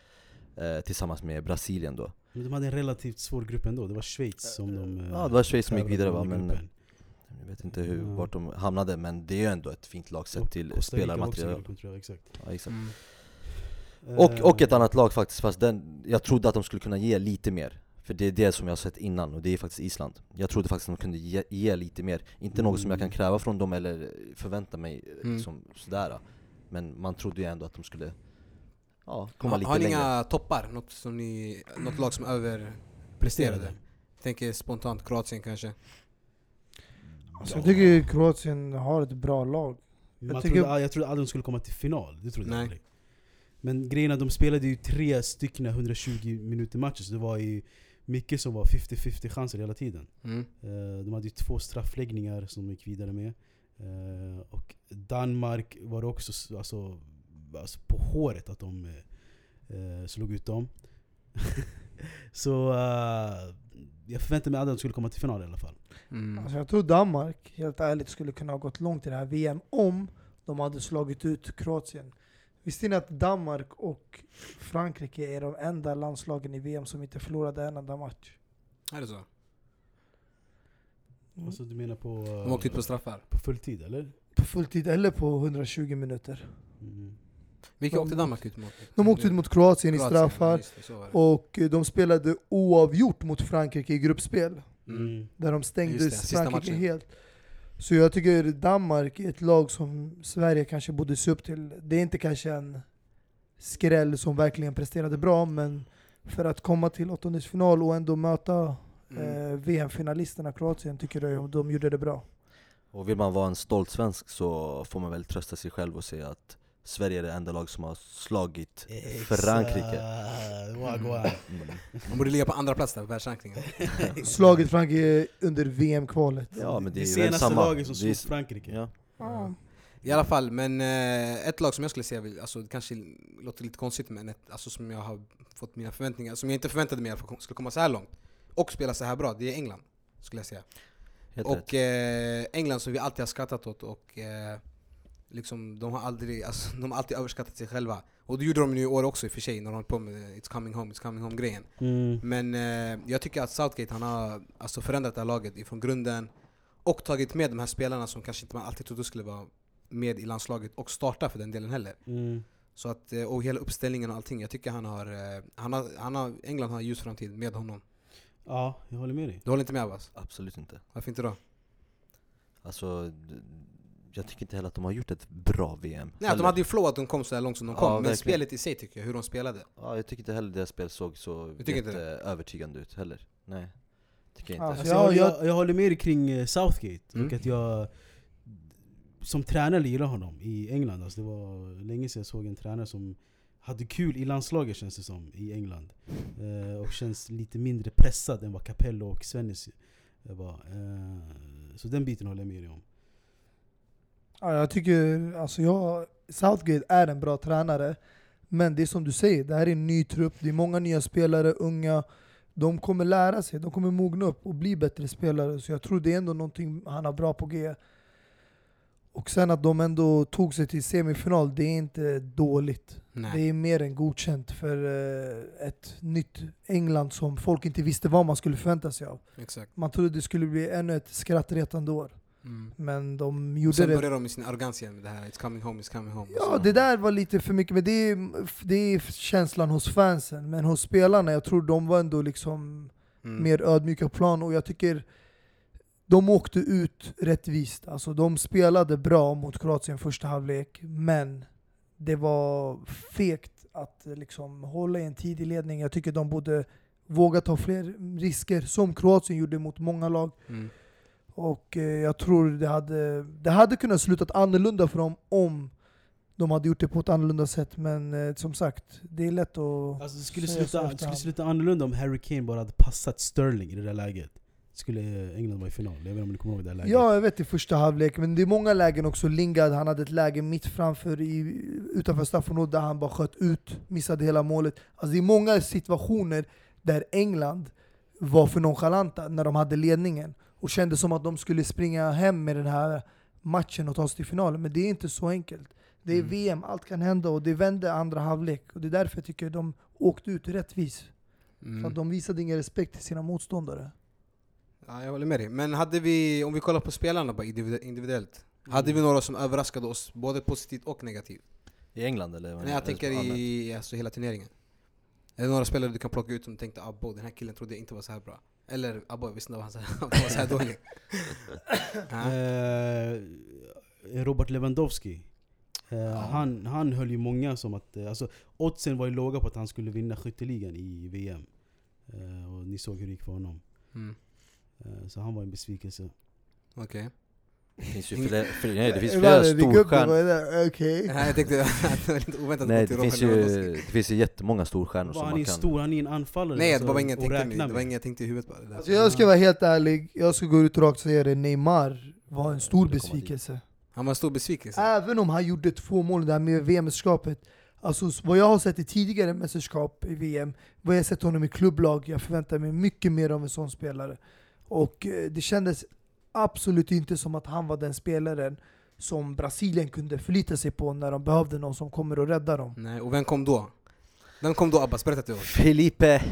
eh, tillsammans med Brasilien då. Men de hade en relativt svår grupp ändå, det var Schweiz som de... eh, Ja, det var Schweiz som gick vidare va, men gruppen. jag vet inte hur, Ja. vart de hamnade, men det är ju ändå ett fint lag sett till spelarmaterial. exakt. Ja, exakt. Mm. Och, och ett Eh, annat lag faktiskt, fast den, jag trodde att de skulle kunna ge lite mer. För det är det som jag har sett innan, och det är faktiskt Island. Jag trodde faktiskt att de kunde ge, ge lite mer. Inte något som jag kan Mm. kräva från dem eller förvänta mig eh, Mm. liksom, sådär. Men man trodde ju ändå att de skulle ja, komma Har, lite har ni längre. inga toppar? Något, som ni, något lag som överpresterade? Tänker spontant Kroatien kanske? Alltså, jag tycker Kroatien har ett bra lag. Jag, Jag trodde, tycker- jag trodde aldrig de skulle komma till final, det trodde jag Nej. aldrig. Men grejen är att de spelade ju tre stycken 120 minuter matcher, så det var ju mycket som var 50-50 chanser hela tiden. Mm. Eh, De hade ju två straffläggningar som de gick vidare med. Eh, Och Danmark var också alltså, alltså på håret att de eh, slog ut dem. [laughs] Så eh, jag förväntade mig aldrig att de skulle komma till final i alla fall. Mm. Alltså, jag tror Danmark, helt ärligt, skulle kunna ha gått långt i det här VM om de hade slagit ut Kroatien. Visste ni att Danmark och Frankrike är de enda landslagen i VM som inte förlorade en enda match? Är det så? Mm. Alltså du menar på, eh, De åkte ut på straffar. på fulltid eller? På fulltid eller på 120 minuter. Mm. Vilka De- åkte Danmark ut mot? De åkte ut mot Kroatien i straffar det, och eh, de spelade oavgjort mot Frankrike i gruppspel. Mm. Där de stängde det, Frankrike matchen. helt. Så jag tycker Danmark är ett lag som Sverige kanske borde se upp till. Det är inte kanske en skräll som verkligen presterade bra, men för att komma till åttondelsfinal och ändå möta Mm. eh, VM-finalisterna Kroatien tycker jag de gjorde det bra. Och vill man vara en stolt svensk så får man väl trösta sig själv och säga att Sverige är det enda lag som har slagit Frankrike. Exakt. Wagwan. Mm. De borde ligga på andra plats där på världsrankingen. [laughs] Slagit Frankrike under VM-kvalet. Ja men det Det är senaste samma. laget som slog Frankrike. Ja. Ja. I alla fall, men eh, ett lag som jag skulle säga, alltså, det kanske låter lite konstigt men ett, alltså, som jag har fått mina förväntningar, som jag inte förväntade mig att skulle komma så här långt och spela så här bra, det är England. Skulle jag säga. Helt. Och eh, England som vi alltid har skrattat åt och eh, liksom, de har aldrig, alltså, [laughs] de har alltid överskattat sig själva. Och det gjorde de ju i år också i och för sig när de höll på med It's coming home, It's coming home grejen. Mm. Men eh, jag tycker att Southgate han har alltså, förändrat det här laget ifrån grunden och tagit med de här spelarna som kanske inte man alltid trodde skulle vara med i landslaget och starta för den delen heller. Mm. Så att, eh, och hela uppställningen och allting. Jag tycker han har, eh, han har, han har England har en ljus framtid med honom. Ja, jag håller med dig. Du håller inte med Abbas? Absolut inte. Varför inte då? Alltså, jag tycker inte heller att de har gjort ett bra VM. Nej, heller. de hade ju flow att de kom så här långt som de Ja, kom, men verkligen. spelet i sig tycker jag, hur de spelade. Ja, jag tycker inte heller deras spel såg så övertygande ut heller. Nej, tycker jag inte. Alltså, Alltså, Ja, jag, jag- jag, håller med dig kring eh, Southgate, Mm. och att jag som tränare gillar honom i England. Alltså, det var länge sedan jag såg en tränare som hade kul i landslaget känns det som, i England. Eh, och känns lite mindre pressad än vad Capello och Svennis var. Eh, så den biten håller jag med dig om. Ja, jag tycker, alltså jag Southgate är en bra tränare, men det är som du säger, det här är en ny trupp, det är många nya spelare, unga. De kommer lära sig, de kommer mogna upp och bli bättre spelare. Så jag tror det är ändå någonting han har bra på G. Och sen att de ändå tog sig till semifinal, det är inte dåligt. Nej. Det är mer än godkänt för eh, ett nytt England som folk inte visste vad man skulle förvänta sig av. Exakt. Man trodde det skulle bli ännu ett skrattretande år. Mm. Men de gjorde sen det börjar de med sin arrogans igen med det här It's coming home, it's coming home. Ja, Så- det där var lite för mycket, men det är, det är känslan hos fansen. Men hos spelarna, jag tror de var ändå liksom Mm. mer ödmjuka plan och jag tycker de åkte ut rättvist. Alltså de spelade bra mot Kroatien första halvlek, men det var fegt att liksom hålla i en tidig ledning. Jag tycker de borde våga ta fler risker, som Kroatien gjorde mot många lag. Mm. Och eh, jag tror det hade, det hade kunnat slutat annorlunda för dem om de hade gjort det på ett annorlunda sätt. Men eh, som sagt, det är lätt att... Alltså, det skulle, sluta, det skulle sluta annorlunda om Harry Kane bara hade passat Sterling i det där läget. Skulle England vara i final? Jag vet inte om ni kommer ihåg det där läget? Ja, jag vet i första halvlek, men det är många lägen också. Lingard, han hade ett läge mitt framför i, utanför straffområdet där han bara sköt ut, missade hela målet. Alltså det är många situationer där England var för nonchalanta när de hade ledningen och kände som att de skulle springa hem med den här matchen och ta sig till finalen. Men det är inte så enkelt. Det är Mm. VM, allt kan hända och det vände andra halvlek. Och det är därför jag tycker de åkte ut rättvis. För Mm. att de visade ingen respekt till sina motståndare. Ja, jag håller med dig. Men hade vi, om vi kollar på spelarna bara individ- individuellt, hade Mm. vi några som överraskade oss både positivt och negativt? I England eller? Nej, jag tänker i alltså, hela turneringen. Är det några spelare du kan plocka ut som du tänkte abbo, den här killen trodde jag inte var så här bra? Eller jag visste inte att han var så här [laughs] dålig. ja. [laughs] Eh, Robert Lewandowski. Eh, han, han höll ju många som att... eh, Alltså, oddsen var ju låga på att han skulle vinna skytteligan i VM. Eh, och ni såg hur det gick för honom. Mm. Eh, så han var en besvikelse. Okej. Det finns ju flera, flera, nej, det finns flera storstjärnor. Okej. Ja, Jag tänkte att det var lite oväntat Nej att det finns, ju, det finns ju jättemånga storstjärnor Var som han man kan... stor, han är en anfallare. Nej, alltså, det var inget jag tänkte, det var inget jag tänkte i huvudet bara. Alltså jag ska vara helt ärlig, jag ska gå ut och rakt säga det, Neymar var en stor besvikelse. Han var en stor besvikelse. Även om han gjorde två mål där med VM-mästerskapet. Alltså vad jag har sett i tidigare mästerskap i VM, vad jag har sett honom i klubblag, jag förväntar mig mycket mer av en sån spelare. Och eh, det kändes absolut inte som att han var den spelaren som Brasilien kunde förlita sig på när de behövde någon som kommer och räddar dem. Nej, och vem kom då? Vem kom då Abbas? Berätta till oss. Felipe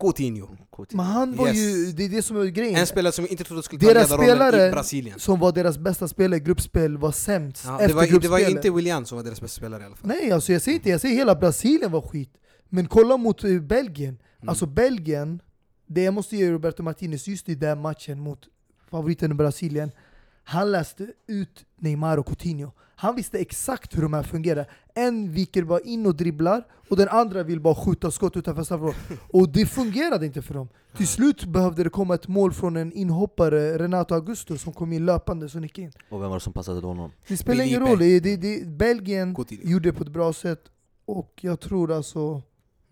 Coutinho. Coutinho. Men han var Yes. ju, det är det som är grejen. En spelare som inte trodde skulle ta Deras spelare- i Brasilien. som var deras bästa spelare i gruppspel var sämst Ja, efter det, var, det var inte William som var deras bästa spelare i alla fall. Nej, alltså jag säger inte, jag säger hela Brasilien var skit. Men kolla mot eh, Belgien. Mm. Alltså Belgien, det jag måste ge Roberto Martinez just i den matchen mot favoriten i Brasilien. Han läste ut Neymar och Coutinho. Han visste exakt hur de här fungerar. En viker bara in och dribblar, och den andra vill bara skjuta skott utanför straffområdet. Och det fungerade inte för dem. Till slut behövde det komma ett mål från en inhoppare, Renato Augusto, som kom in löpande och nickade in. Och vem var det som passade till honom? Det spelar ingen roll, det, det, det, Belgien Coutinho. gjorde det på ett bra sätt. Och jag tror alltså,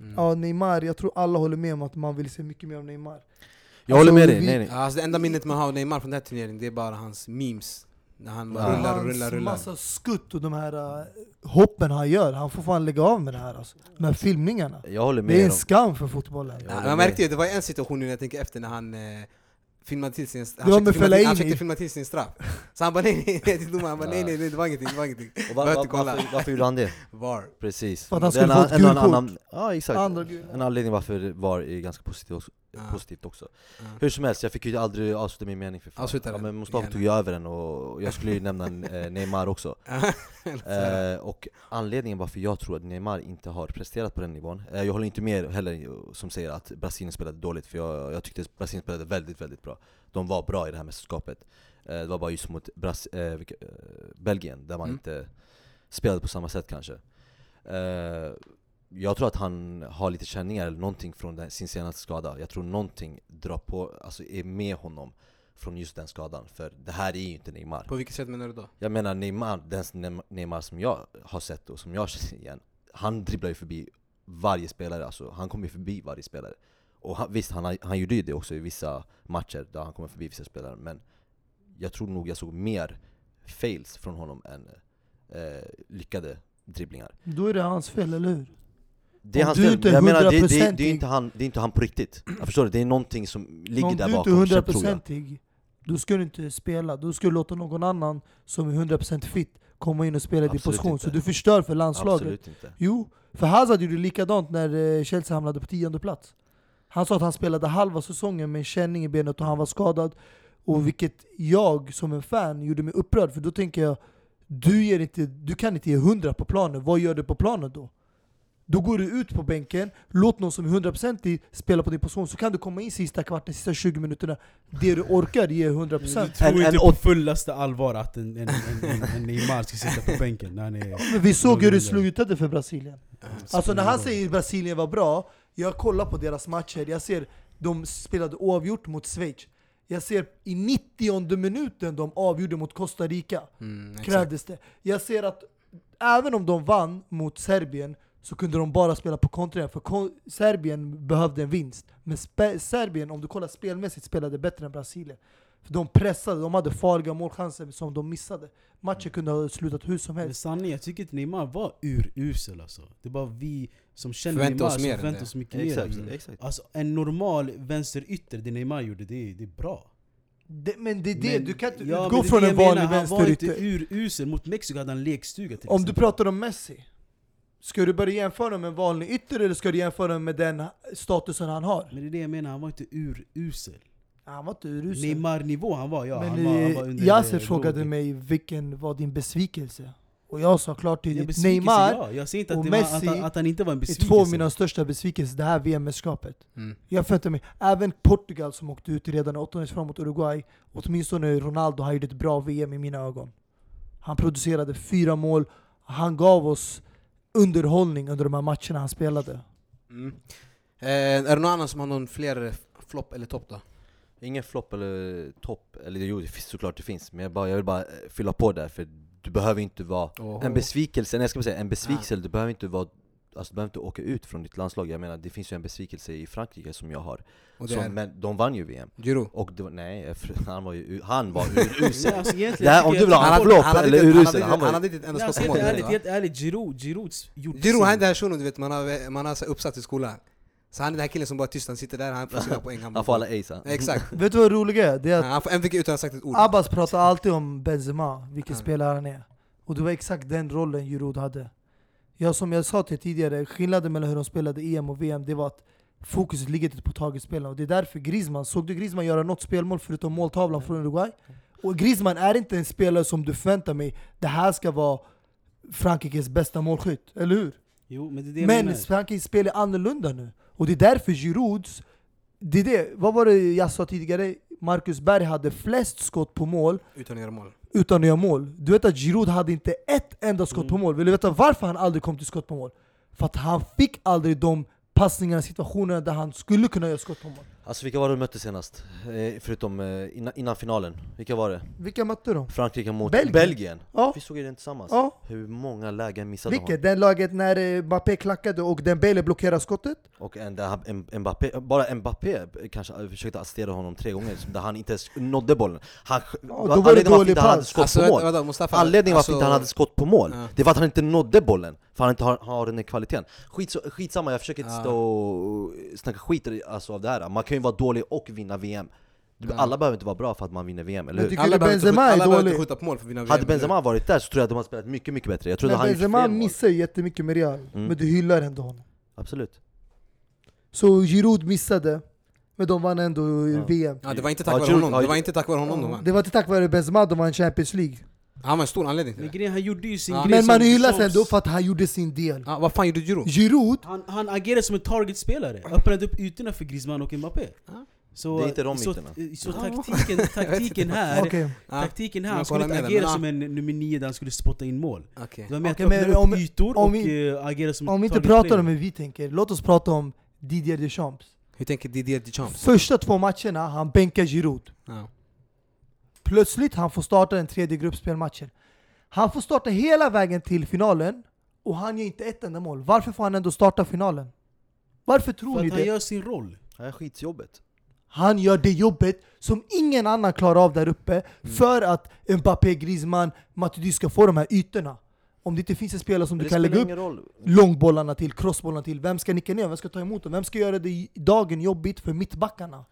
Mm. ja Neymar, jag tror alla håller med om att man vill se mycket mer av Neymar. Jag håller med Alltså, dig, nej, nej. Ja, Alltså det enda minnet man har av Neymar från den här turneringen, det är bara hans memes. När han bara Ja. rullar och rullar och rullar. massa skutt och de här uh, hoppen han gör, han får fan lägga av med det här alltså. De här filmningarna. Jag håller Det är med en skam för fotbollen. Ja. Man med. märkte ju, det var en situation nu när jag tänker efter när han eh, filmade till sin, han försökte filma, till, han försökte filma till sin straff. Så han bara nej nej nej till domaren, han bara nej nej nej det var ingenting, det var ingenting. Och va, Behöver va, inte kolla. varför, varför gjorde han det? VAR. Precis. För att han skulle en få ett gult kort. annan- Ja exakt. En anledning varför VAR är ganska positivt också. Positivt också. Hur som helst, jag fick ju aldrig avsluta min mening för fan. Avsluta ja, den, men Mustafa tog ju över den och jag skulle ju [laughs] nämna eh, Neymar också. [laughs] Eh, och anledningen varför jag tror att Neymar inte har presterat på den nivån, eh, jag håller inte med heller som säger att Brasilien spelade dåligt, för jag, jag tyckte Brasilien spelade väldigt, väldigt bra. De var bra i det här mästerskapet. Eh, det var bara just mot Bras eh, Belgien, där man Mm. inte spelade på samma sätt kanske. Jag tror att han har lite känningar eller någonting från den, sin senaste skada. Jag tror någonting drar på, alltså är med honom från just den skadan. För det här är ju inte Neymar. På vilket sätt menar du då? Jag menar Neymar, den Neym- Neymar som jag har sett och som jag känner igen, han dribblar ju förbi varje spelare, alltså han kommer ju förbi varje spelare. Och han, visst, han, han gjorde ju det också i vissa matcher där han kommer förbi vissa spelare, men jag tror nog jag såg mer fails från honom än eh, lyckade dribblingar. Då är det hans fel, eller hur? Det är Om hans du inte är jag menar det, det, det, är 100%-ig inte han, det är inte han på riktigt. Jag förstår det, det är någonting som ligger Om där du inte bakom, är så tror jag. hundraprocentig, då ska du inte spela. Då ska du låta någon annan som är 100% fit komma in och spela i din position. inte. Så du förstör för landslaget. Absolut inte. Jo, för Hazard gjorde likadant när eh, Chelsea hamnade på tionde plats. Han sa att han spelade halva säsongen med en känning i benet och han var skadad. Och vilket jag som en fan gjorde mig upprörd, för då tänker jag du, ger inte, du kan inte ge 100 på planen, vad gör du på planen då? Då går du ut på bänken, låt någon som är 100% i spela på din position, så kan du komma in sista kvarten, sista 20 minuterna. Det du orkar, ge 100%. Du tror inte en på fullaste allvar att en, en, en, en, en Neymar ska sitta på bänken när han är... Men vi såg hur det slutade för Brasilien. Alltså när han säger att Brasilien var bra, jag kollar på deras matcher, jag ser de spelade oavgjort mot Schweiz. Jag ser i 90 minuten de avgjorde mot Costa Rica, Mm, krävdes det. Jag ser att även om de vann mot Serbien så kunde de bara spela på kontringar, för kon- Serbien behövde en vinst. Men Serbien, om du kollar spelmässigt, spelade bättre än Brasilien. För de pressade, de hade farliga målchanser som de missade. Matchen kunde ha slutat hur som Men helst. sanningen, jag tycker inte Neymar var urusel alltså. Det är bara vi som känner Förväntar Neymar oss som mer än förväntar oss mycket mer. Exakt, Mm. exakt. Alltså en normal vänsterytter, det Neymar gjorde, det är, det är bra. Det, men det är det, Men- du kan inte ja, men utgå från en vanlig menar, Han var inte vänsterytter. urusel, mot Mexiko hade han lekstuga till Om du exempel. pratar om Messi, ska du börja jämföra med en vanlig ytter eller ska du jämföra med den statusen han har? Men det är det jag menar, han var inte urusel. Han var inte urusel. Neymar-nivå, han var ja, Men han var, han var eh, under Yasser eh, frågade mig vilken var din besvikelse? Och jag sa klart Ja, tydligt, besvikelse, Neymar ja. Jag säger inte att, och det var, att, Messi han, att han inte var en är två av mina största besvikelser det här VM-mästerskapet. Mm. Jag förväntar mig, även Portugal som åkte ut redan i åttondelsfinal mot Uruguay, åtminstone Ronaldo har gjort ett bra VM i mina ögon. Han producerade fyra mål, han gav oss underhållning under de här matcherna han spelade. Mm. Eh, är det någon annan som har någon fler flopp eller topp då? Ingen flopp eller topp, eller jo det finns såklart det finns, men jag, bara, jag vill bara eh, fylla på där för du behöver inte vara Oho. En besvikelse, nej jag ska bara säga en besvikelse, du behöver inte vara Alltså du behöver inte åka ut från ditt landslag, jag menar det finns ju en besvikelse i Frankrike som jag har som, Men de vann ju VM, Giro. och det var, nej, han var ju han var urusel [laughs] alltså, om du vill ha Han en flopp han hade, eller inte- han urusel, han han hade inte ett enda Nej, skott på helt ärligt, va? helt ärligt, Giroud, Giroud gjorde Giro, sin- han är den här shunon du vet, man har, man har uppsatt i skolan. Så han är den här killen som bara är tyst, han sitter där, han får sina poäng. Han [laughs] får alla ace han. Exakt. [laughs] Vet du vad det roliga är? Det är att Han får MVP utan att ha sagt ett ord. Abbas pratar alltid om Benzema, vilken spelare han är. Och det var exakt den rollen Giroud hade. Ja, som jag sa till tidigare, skillnaden mellan hur de spelade EM och VM, det var att fokuset ligger inte på targetspelarna. Och det är därför Griezmann, såg du Griezmann göra något spelmål förutom måltavlan från Uruguay? Och Griezmann är inte en spelare som du förväntar mig, det här ska vara Frankrikes bästa målskytt, eller hur? Jo, men det är det Men menar. Frankrike spelar annorlunda nu. Och det är därför Girouds, det är det, vad var det jag sa tidigare? Marcus Berg hade flest skott på mål Utan att göra mål. utan att göra mål. Du vet att Giroud hade inte ett enda skott på mål. Vill du veta varför han aldrig kom till skott på mål? För att han fick aldrig de passningarna, situationerna där han skulle kunna göra skott på mål. Alltså vilka var det de mötte senast? Eh, förutom eh, innan, innan finalen, vilka var det? Vilka mötte de? Frankrike mot Belgien. Belgien, Ja, Vi såg ju den tillsammans, ja. hur många lägen missade Vilket? Den laget när eh, Mbappé klackade och Dembele blockerade skottet? Och en, där han- en, Mbappé, bara Mbappé kanske eh, försökte assistera honom tre gånger, där han inte ens nådde bollen Han, då var det Anledningen varför dålig inte han hade skott Alltså, på mål vänta, Mustafa, Anledningen varför alltså- inte han hade skott på mål, Ja. det var att han inte nådde bollen För han inte har, har den kvaliteten Skits, Skitsamma, jag försöker inte Ja. stå och snacka skit alltså, av det här Man kan ju vara dålig och vinna VM Ja. Alla behöver inte vara bra för att man vinner VM, eller hur? tycker Alla behöver inte alla behöver inte skjuta på mål för att vinna VM. Hade Benzema varit där så tror jag att de hade spelat mycket, mycket bättre Jag trodde Men han Benzema missar ju jättemycket med Real, Mm. men du hyllar ändå honom. Absolut Så Giroud missade, men de vann ändå Ja. VM. Ja, det var inte Ja, tack vare honom, det var inte tack vare honom de vann. Det var inte tack vare Benzema de vann Champions League. Han var en stor anledning till Men det. grejen, han gjorde ju sin Ja. grej Men man hyllas som- ändå för att han gjorde sin del. Ja, vad fan gjorde Giroud? Giroud, Han, han agerade som en targetspelare, öppnade upp ytorna för Griezmann och Mbappé. Ja. Så, Det är inte de så, ytorna. så [laughs] taktiken, Jag taktiken här, okej. Ja, taktiken här, Men han jag skulle håller inte med agera men som en nummer nio där han skulle spotta in mål. okej. Det var mer att Okej, men öppna upp om- ytor om och vi- eh, agera som en Om vi inte target pratar player. om hur vi tänker, låt oss prata om Didier Deschamps. Hur tänker Didier Deschamps? Första två matcherna, han bänkar Giroud. Ja. Plötsligt han får starta den tredje gruppspelmatchen. Han får starta hela vägen till finalen och han gör inte ett enda mål. Varför får han ändå starta finalen? Varför tror För ni att han det? gör sin roll. Det här är skitsjobbet Han gör det jobbet som ingen annan klarar av där uppe för att Mbappé, Griezmann, Matuidi ska få de här ytorna. Om det inte finns en spelare som Men du det kan spelar lägga upp ingen roll. långbollarna till, crossbollarna till, vem ska nicka ner? Vem ska ta emot dem? Vem ska göra det dagen jobbigt för mittbackarna?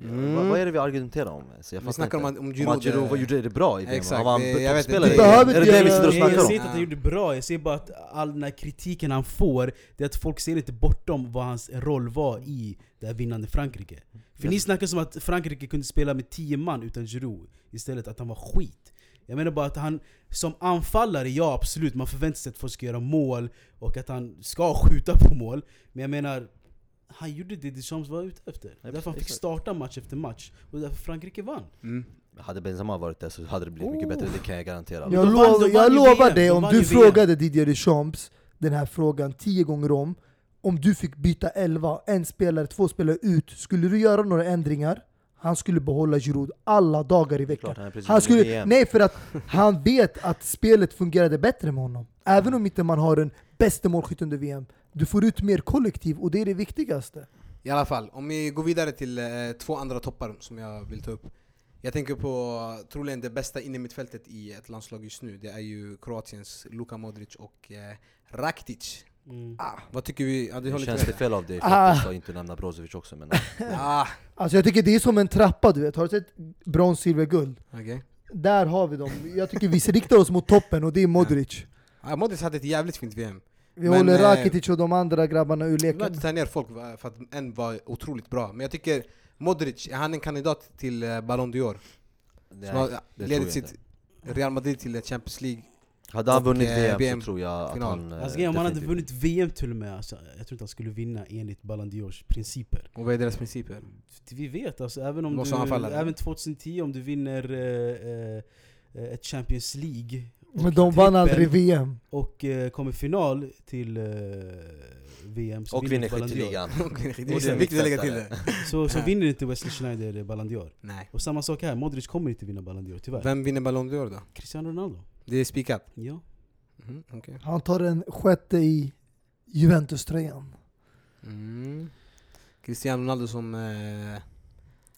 Mm. Vad, vad är det vi argumenterar om? Så jag Vi snackar om, inte. att- om Om Giroud... att Giroud vad gjorde det bra i VM? Exakt, Han var en det- jag toppspelare i. Är det det vi sitter och Nej, jag snackar säger om? inte att han gjorde bra, jag säger bara att all den här kritiken han får, det är att folk ser inte bortom vad hans roll var i det här vinnande Frankrike. För ni snackar som att Frankrike kunde spela med 10 man utan Giroud, istället att han var skit. Jag menar bara att han, som anfallare, ja absolut, man förväntar sig att folk ska göra mål och att han ska skjuta på mål. Men jag menar, han gjorde det Deschamps var ute efter. därför han fick starta match efter match, och därför Frankrike vann. Mm. Hade Benzema varit där så hade det blivit mycket Oh. bättre, det kan jag garantera. Ja. Jag, vann- lov, jag lovar dig, om du frågade Didier Deschamps den här frågan tio gånger om, om du fick byta elva, en spelare, två spelare ut, skulle du göra några ändringar? Han skulle behålla Giroud alla dagar i veckan. klart, han skulle, nej, för att [laughs] han vet att spelet fungerade bättre med honom. Även om inte man har den bästa målskytt under VM. Du får ut mer kollektiv och det är det viktigaste. I alla fall, om vi går vidare till eh, två andra toppar som jag vill ta upp. Jag tänker på troligen det bästa innermittfältet i ett landslag just nu. Det är ju Kroatiens Luka Modric och eh, Rakitic. Mm. Vad tycker vi? Ja, håller känns inte det fel av dig Ah. faktiskt att inte nämna Brozovic också men [laughs] Ah, Alltså jag tycker det är som en trappa du vet, har du sett brons, silver, guld? okej. Där har vi dem. Jag tycker vi riktar oss mot toppen och det är Modric. Ah, Modric hade ett jävligt fint VM. Vi Men, håller eh, Rakitic och de andra grabbarna ur leken. inte ta ner folk för att en var otroligt bra. Men jag tycker Modric, är han en kandidat till eh, Ballon d'Or? Som har ledit sitt. Real Madrid till ett Champions League. Hade han vunnit eh, VM, VM så tror jag att final. han... eh, Alltså, om han hade vunnit VM till och med, alltså, jag tror inte han skulle vinna enligt Ballon d'Ors principer. Och vad är deras principer? Vi vet alltså, även om Måste du, även 2010 om du vinner eh, eh, ett Champions League Men de vann aldrig VM. och eh, kommer final till eh, VM så Och vinner du Ballon d'Or. skytteligan. det är viktigt att lägga till det. [laughs] Så, så vinner inte Wesley Schneider Ballon d'Or. Nej. Och samma sak här, Modric kommer inte vinna Ballon d'Or tyvärr. Vem vinner Ballon d'Or då? Cristiano Ronaldo. Det är spikat? Ja. Mhm, okej. Han tar den sjätte i Juventus-tröjan. Mm. Cristiano Ronaldo som eh,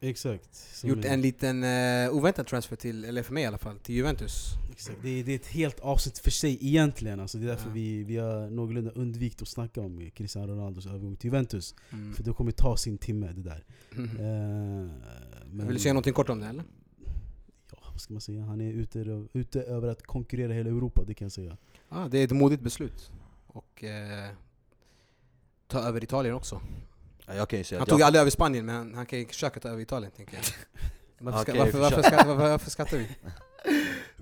Exakt. Som gjort är- en liten eh, oväntad transfer till, eller för mig i alla fall, till Juventus. Exakt. Det, är, det är ett helt avsnitt för sig egentligen. Alltså det är därför Ja. vi, vi har någorlunda undvikit att snacka om Cristiano Ronaldos övergång till Juventus. Mm. För det kommer ta sin timme det där. Mhm. Eh, men- Vill du säga någonting kort om det eller? Ja, vad ska man säga? Han är ute, ute över att konkurrera hela Europa, det kan jag säga. Ah, det är ett modigt beslut. Och eh, ta över Italien också. Ja, jag kan ju säga Han tog jag, aldrig över Spanien men han, kan ju försöka ta över Italien tänker jag. [laughs] Varför, ska, Okej, varför, varför, skrattar, varför, varför skrattar vi? [laughs]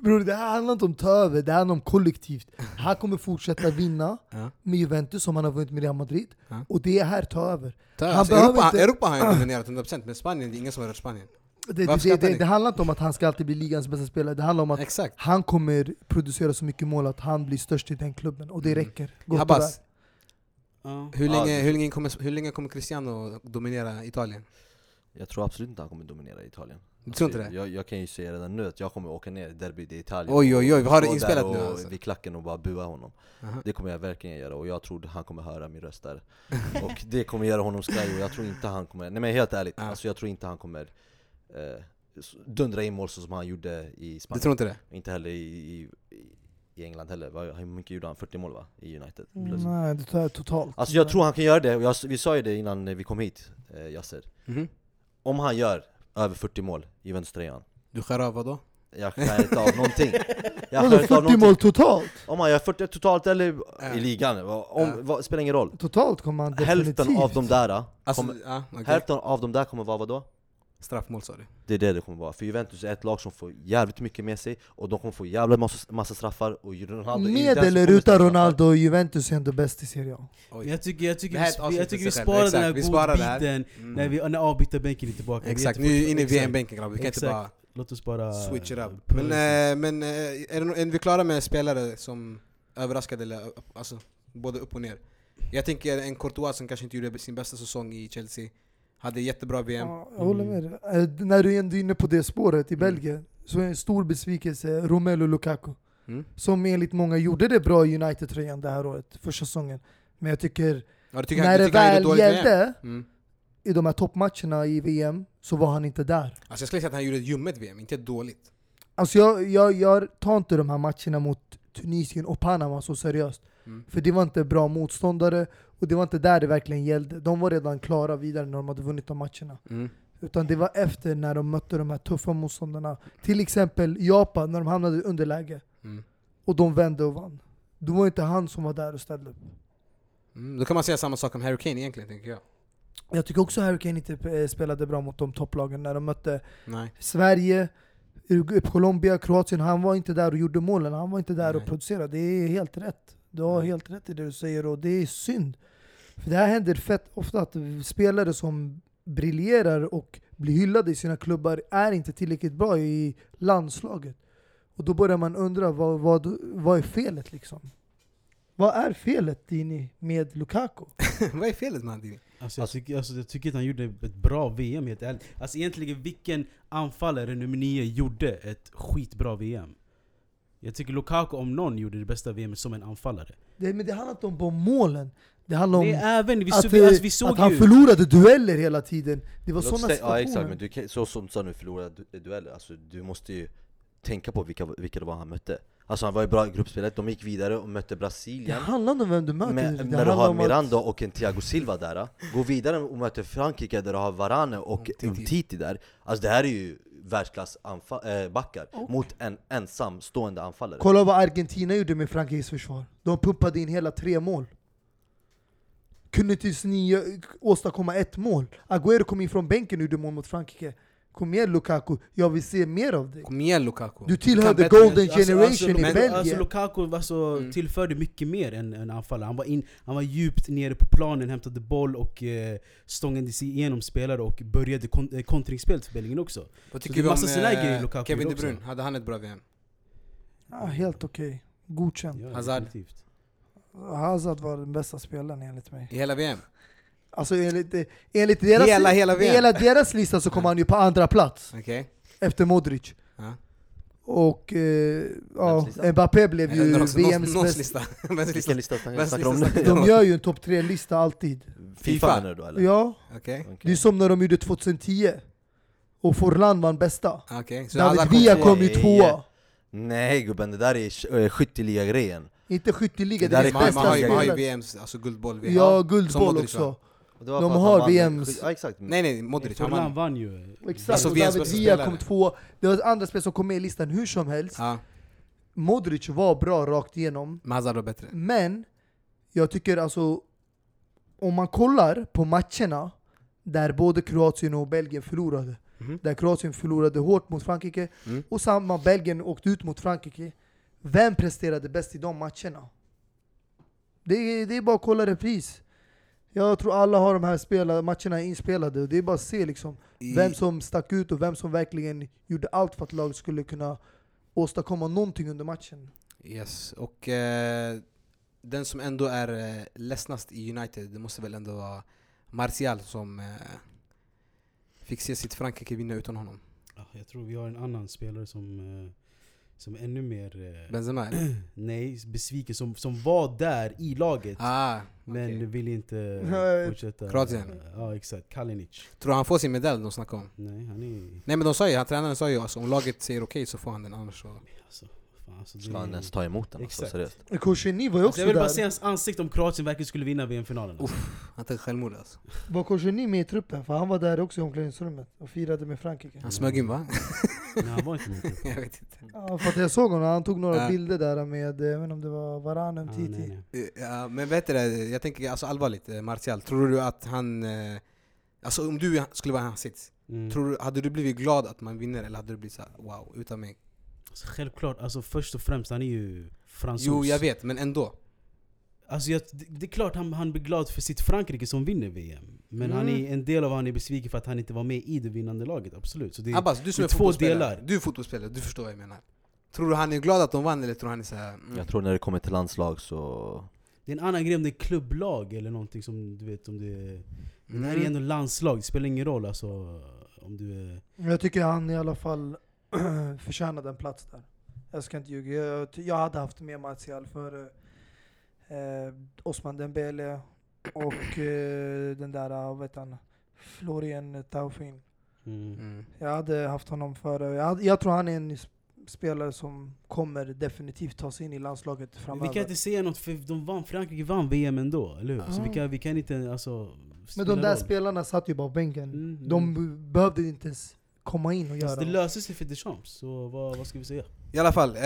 Bror det här handlar inte om ta över, det handlar om kollektivt. Han kommer fortsätta vinna Ja. med Juventus som han har vunnit med Real Madrid. Ja. Och det är här ta över. Ta, Han alltså, Europa, inte- Europa har han inte [clears throat] dominerat 100% men Spanien, det är ingen som har rört Spanien. Det, det, det, det, handlar inte om att han ska alltid bli ligans bästa spelare, det handlar om att Exakt. han kommer producera så mycket mål att han blir störst i den klubben. Och det Mm. räcker. Gott. Abbas, Ja. hur länge, hur, länge kommer, hur länge kommer Cristiano dominera Italien? jag tror absolut inte han kommer dominera Italien. Du tror inte det? Jag, jag kan ju säga redan nu att jag kommer åka ner i derbyt i Italien Oj, oj, oj, vi har det inspelat nu, alltså. vid klacken och bara bua honom. Aha. Det kommer jag verkligen göra och jag tror han kommer höra min röst där. Och det kommer göra honom skraj och jag tror inte han kommer, nej men helt ärligt, Ja. alltså jag tror inte han kommer eh, dundra in mål så som han gjorde i Du Spanien. tror inte det? Inte heller i, i, i England heller. Vad- Hur mycket gjorde han? 40 mål va? I United? Mm, Plus. Nej, det tar jag totalt. Alltså jag tror han kan göra det, och jag, vi sa ju det innan vi kom hit, eh, Yasser. Mhm. Om han gör över 40 mål i Juventus-tröjan, Du skär av vadå? jag skär inte av någonting. Jag Vadå skär inte av 40 någonting. mål totalt? Om han gör 40 totalt eller i ligan, om, Ja. vad, spelar ingen roll. Totalt kommer han definitivt. Hälften av de där Alltså, kommer, ja, okej. Hälften av de där kommer vara vadå? Straffmål sa du? Det är det det kommer vara, för Juventus är ett lag som får jävligt mycket med sig Och de kommer få jävla massa, massa straffar och Ronaldo Med eller utan Ronaldo, Juventus är ändå bäst i Serie A. Jag tycker, jag tycker, vi, jag tycker vi sparar den här godbiten Mm. när, vi, när avbytarbänken är tillbaka. Exakt, nu är vi inne i. VM-bänken grabbar, vi kan inte Exakt. bara Låt oss bara... switch it up. Men, eh, men eh, är, är vi klara med spelare som överraskade, eller, eh, alltså, både upp och ner? Jag tänker en Courtois som kanske inte gjorde sin bästa säsong i Chelsea, hade jättebra VM. Ja, jag håller med dig. Eh, När du ändå är inne på det spåret i Mm. Belgien, så är en stor besvikelse Romelu Lukaku. Mm. Som enligt många gjorde det bra i United-tröjan det här året, första säsongen. Men jag tycker, Ja, tycker, när det han gjorde väl gällde Mm. i de här toppmatcherna i VM, så var han inte där. Alltså jag skulle säga att han gjorde ett ljummet VM, inte ett dåligt. Alltså jag, jag, jag tar inte de här matcherna mot Tunisien och Panama så seriöst. Mm. För det var inte bra motståndare, och det var inte där det verkligen gällde. De var redan klara vidare när de hade vunnit de matcherna. Mm. Utan det var efter när de mötte de här tuffa motståndarna. Till exempel Japan, när de hamnade i underläge. Mm. Och de vände och vann. Då var inte han som var där och ställde upp. Mm. Då kan man säga samma sak om Harry Kane egentligen, tänker jag. Jag tycker också Harry Kane inte eh, spelade bra mot de topplagen när de mötte Nej. Sverige, Colombia, Kroatien. Han var inte där och gjorde målen, han var inte där och Nej. producerade. Det är helt rätt. Du har Mm. helt rätt i det du säger och det är synd. För det här händer fett ofta att spelare som briljerar och blir hyllade i sina klubbar är inte tillräckligt bra i landslaget. Och då börjar man undra, vad, vad, vad är felet liksom? Vad är felet Dini med Lukaku? [laughs] Vad är felet med Andini? Alltså jag, tycker, alltså jag tycker att han gjorde ett bra VM helt ärligt. Alltså egentligen vilken anfallare nummer 9 gjorde ett skitbra VM? Jag tycker Lukaku om någon gjorde det bästa VM som en anfallare. Det, men det handlar inte om målen. Det handlar om Det är även, vi, att, såg, alltså, vi eh, såg att han ju... förlorade dueller hela tiden. Det var sådana säga- Ja situationer. exakt, men du kan, så som du sa nu förlora du- dueller, alltså du måste ju tänka på vilka, vilka det var han mötte Alltså han var ju bra i gruppspelet, de gick vidare och mötte det Brasilien handlar inte om vem du möter. Men det när du har om att- Miranda och en Thiago Silva där, gå vidare och möter Frankrike där du har Varane och Umtiti. Umtiti där Alltså det här är ju världsklass anfa- äh, backar Och- mot en ensam stående anfallare Kolla vad Argentina gjorde med Frankrikes försvar. De pumpade in hela tre mål. Kunde inte ens ni eh, åstadkomma ett mål. Agüero kom in från bänken och gjorde mål mot Frankrike. Kom igen Lukaku, jag vill se mer av dig. Kom igen Lukaku. Du tillhör the golden Alltså- generation alltså, i men- Belgien. Alltså Lukaku alltså, Mm. tillförde mycket mer än en anfallare. Han var, in, han var djupt nere på planen, hämtade boll och eh, stångade sig igenom spelare och började kon eh, kontringsspelet för Belgien också. Vad Så tycker det är vi om massa här eh, grejer Lukaku Kevin De Bruyne? Hade han ett bra VM? Ja, helt okej. Godkänd. Ja, Hazard. definitivt. Hazard var den bästa spelaren enligt mig. I hela VM? Alltså enligt, eh, enligt deras, Hela, hela hela deras lista så kommer han ju på andra plats Okej? efter Modric. Ja. Och eh, ja? Mbappé blev ju VMs bästa. lista. [laughs] Vems lista? Vilken lista snackar om nu? De gör ju en topp tre-lista alltid. FIFA FIFA? menar du då eller? Ja. Okej. det är som när de gjorde 2010. Och Forlan vann bästa. Så David kom Villa kom ju Nej. tvåa. Nej gubben, det där är äh, skytteliga-grejen Inte skytteliga, Det det där är är bästa ju, man har ju spelare. VMs, alltså guldboll-VM. Ja, guldboll Modric också. Sa. Och det var De har VMs. Ja exakt Nej nej, Modric han Forlan vann. vann ju. Exakt, Alltså, och VMs David Villa kom två. Det var andra spelare som kom med i listan hur som helst. Ja, Modric var bra rakt igenom. men Hazard var bättre. Men, jag tycker alltså, om man kollar på matcherna där både Kroatien och Belgien förlorade, Mhm. där Kroatien förlorade hårt mot Frankrike, Mm. och samma Belgien åkte ut mot Frankrike. Vem presterade bäst i de matcherna? Det är, det är bara att kolla repris. Jag tror alla har de här spela, matcherna inspelade, och det är bara att se liksom I, vem som stack ut och vem som verkligen gjorde allt för att laget skulle kunna åstadkomma någonting under matchen. Yes, och eh, den som ändå är eh, ledsnast i United, det måste väl ändå vara Martial som eh, fick se sitt Frankrike vinna utan honom. Ja, jag tror vi har en annan spelare som, eh, som ännu mer... eh, Benzema [clears throat] nej, besviken. Som, som var där i laget. ah, Men okej. vill inte [laughs] fortsätta. Kroatien. Ja exakt, Kalinic. Tror du han får sin medalj de snackar om? Nej han är... Nej men de sa ju, han, tränaren sa ju alltså, om laget säger okej så får han den annars så... Alltså, alltså, Ska han ens ta emot den alltså, Exakt. seriöst? Koscielny var ju Alltså, också jag vill bara där. se hans ansikte om Kroatien verkligen skulle vinna VM-finalen. Alltså. Han tog självmord alltså. Var Koscielny med i truppen? För han var där också i omklädningsrummet och firade med Frankrike. Han smög in va? [laughs] Men han var inte truppen. [laughs] jag vet inte. Ja, för att jag såg honom, han tog några Ja. bilder där med, eh, jag vet inte om det var Varane Ah, Titi. nej, nej. Eh, Ja, men vet du det, jag tänker alltså allvarligt, eh, Martial, tror du att han... eh, Alltså om du skulle vara i hans sits, Mm. tror du, hade du blivit glad att man vinner eller hade du blivit såhär wow, utan mig? Alltså, självklart, alltså, först och främst han är ju fransos. Jo jag vet, men ändå. Alltså, jag, det, det är klart han, han blir glad för sitt Frankrike som vinner VM. Men han Mm. är, en del av han är besviken för att han inte var med i det vinnande laget, absolut. Så det, Abbas, du som det är är två delar. du är fotbollsspelare, du förstår vad jag menar. Tror du han är glad att de vann eller tror han är såhär... Mm. Jag tror när det kommer till landslag så... det är en annan grej om det är klubblag eller någonting som du vet om det är... Men det här är Mm. ändå landslag, det spelar ingen roll alltså om du är... Jag tycker han i alla fall [clears throat] förtjänade en plats där. Jag ska inte ljuga. Jag, jag hade haft med Martial före eh, Osman Dembele och eh, den där, eh, vad heter han, Florian Taufin. Mm. Mm. Jag hade haft honom före. Jag, jag tror han är en spelare som kommer definitivt ta sig in i landslaget framöver. vi kan inte säga något för de vann, Frankrike vann VM ändå, eller hur? Så vi kan, vi kan inte alltså... Men de där roll. spelarna satt ju bara på bänken. Mm, De mm. be- behövde inte ens komma in och göra Alltså, det löser sig för Deschamps, så vad, vad ska vi säga? I alla fall, eh,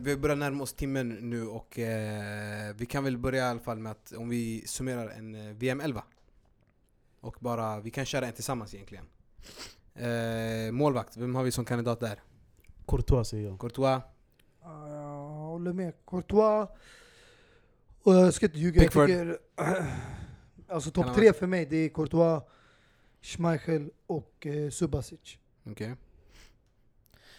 vi börjar närma oss timmen nu och eh, vi kan väl börja i alla fall med att om vi summerar en eh, VM-11 Och bara, vi kan köra en tillsammans egentligen eh, Målvakt, vem har vi som kandidat där? Courtois säger jag. Courtois, Ja, Jag håller med. Courtois. Och jag ska inte ljuga, jag Pickford. tycker... [clears throat] alltså topp tre för mig, det är Courtois, Schmeichel och eh, Subasic. Okej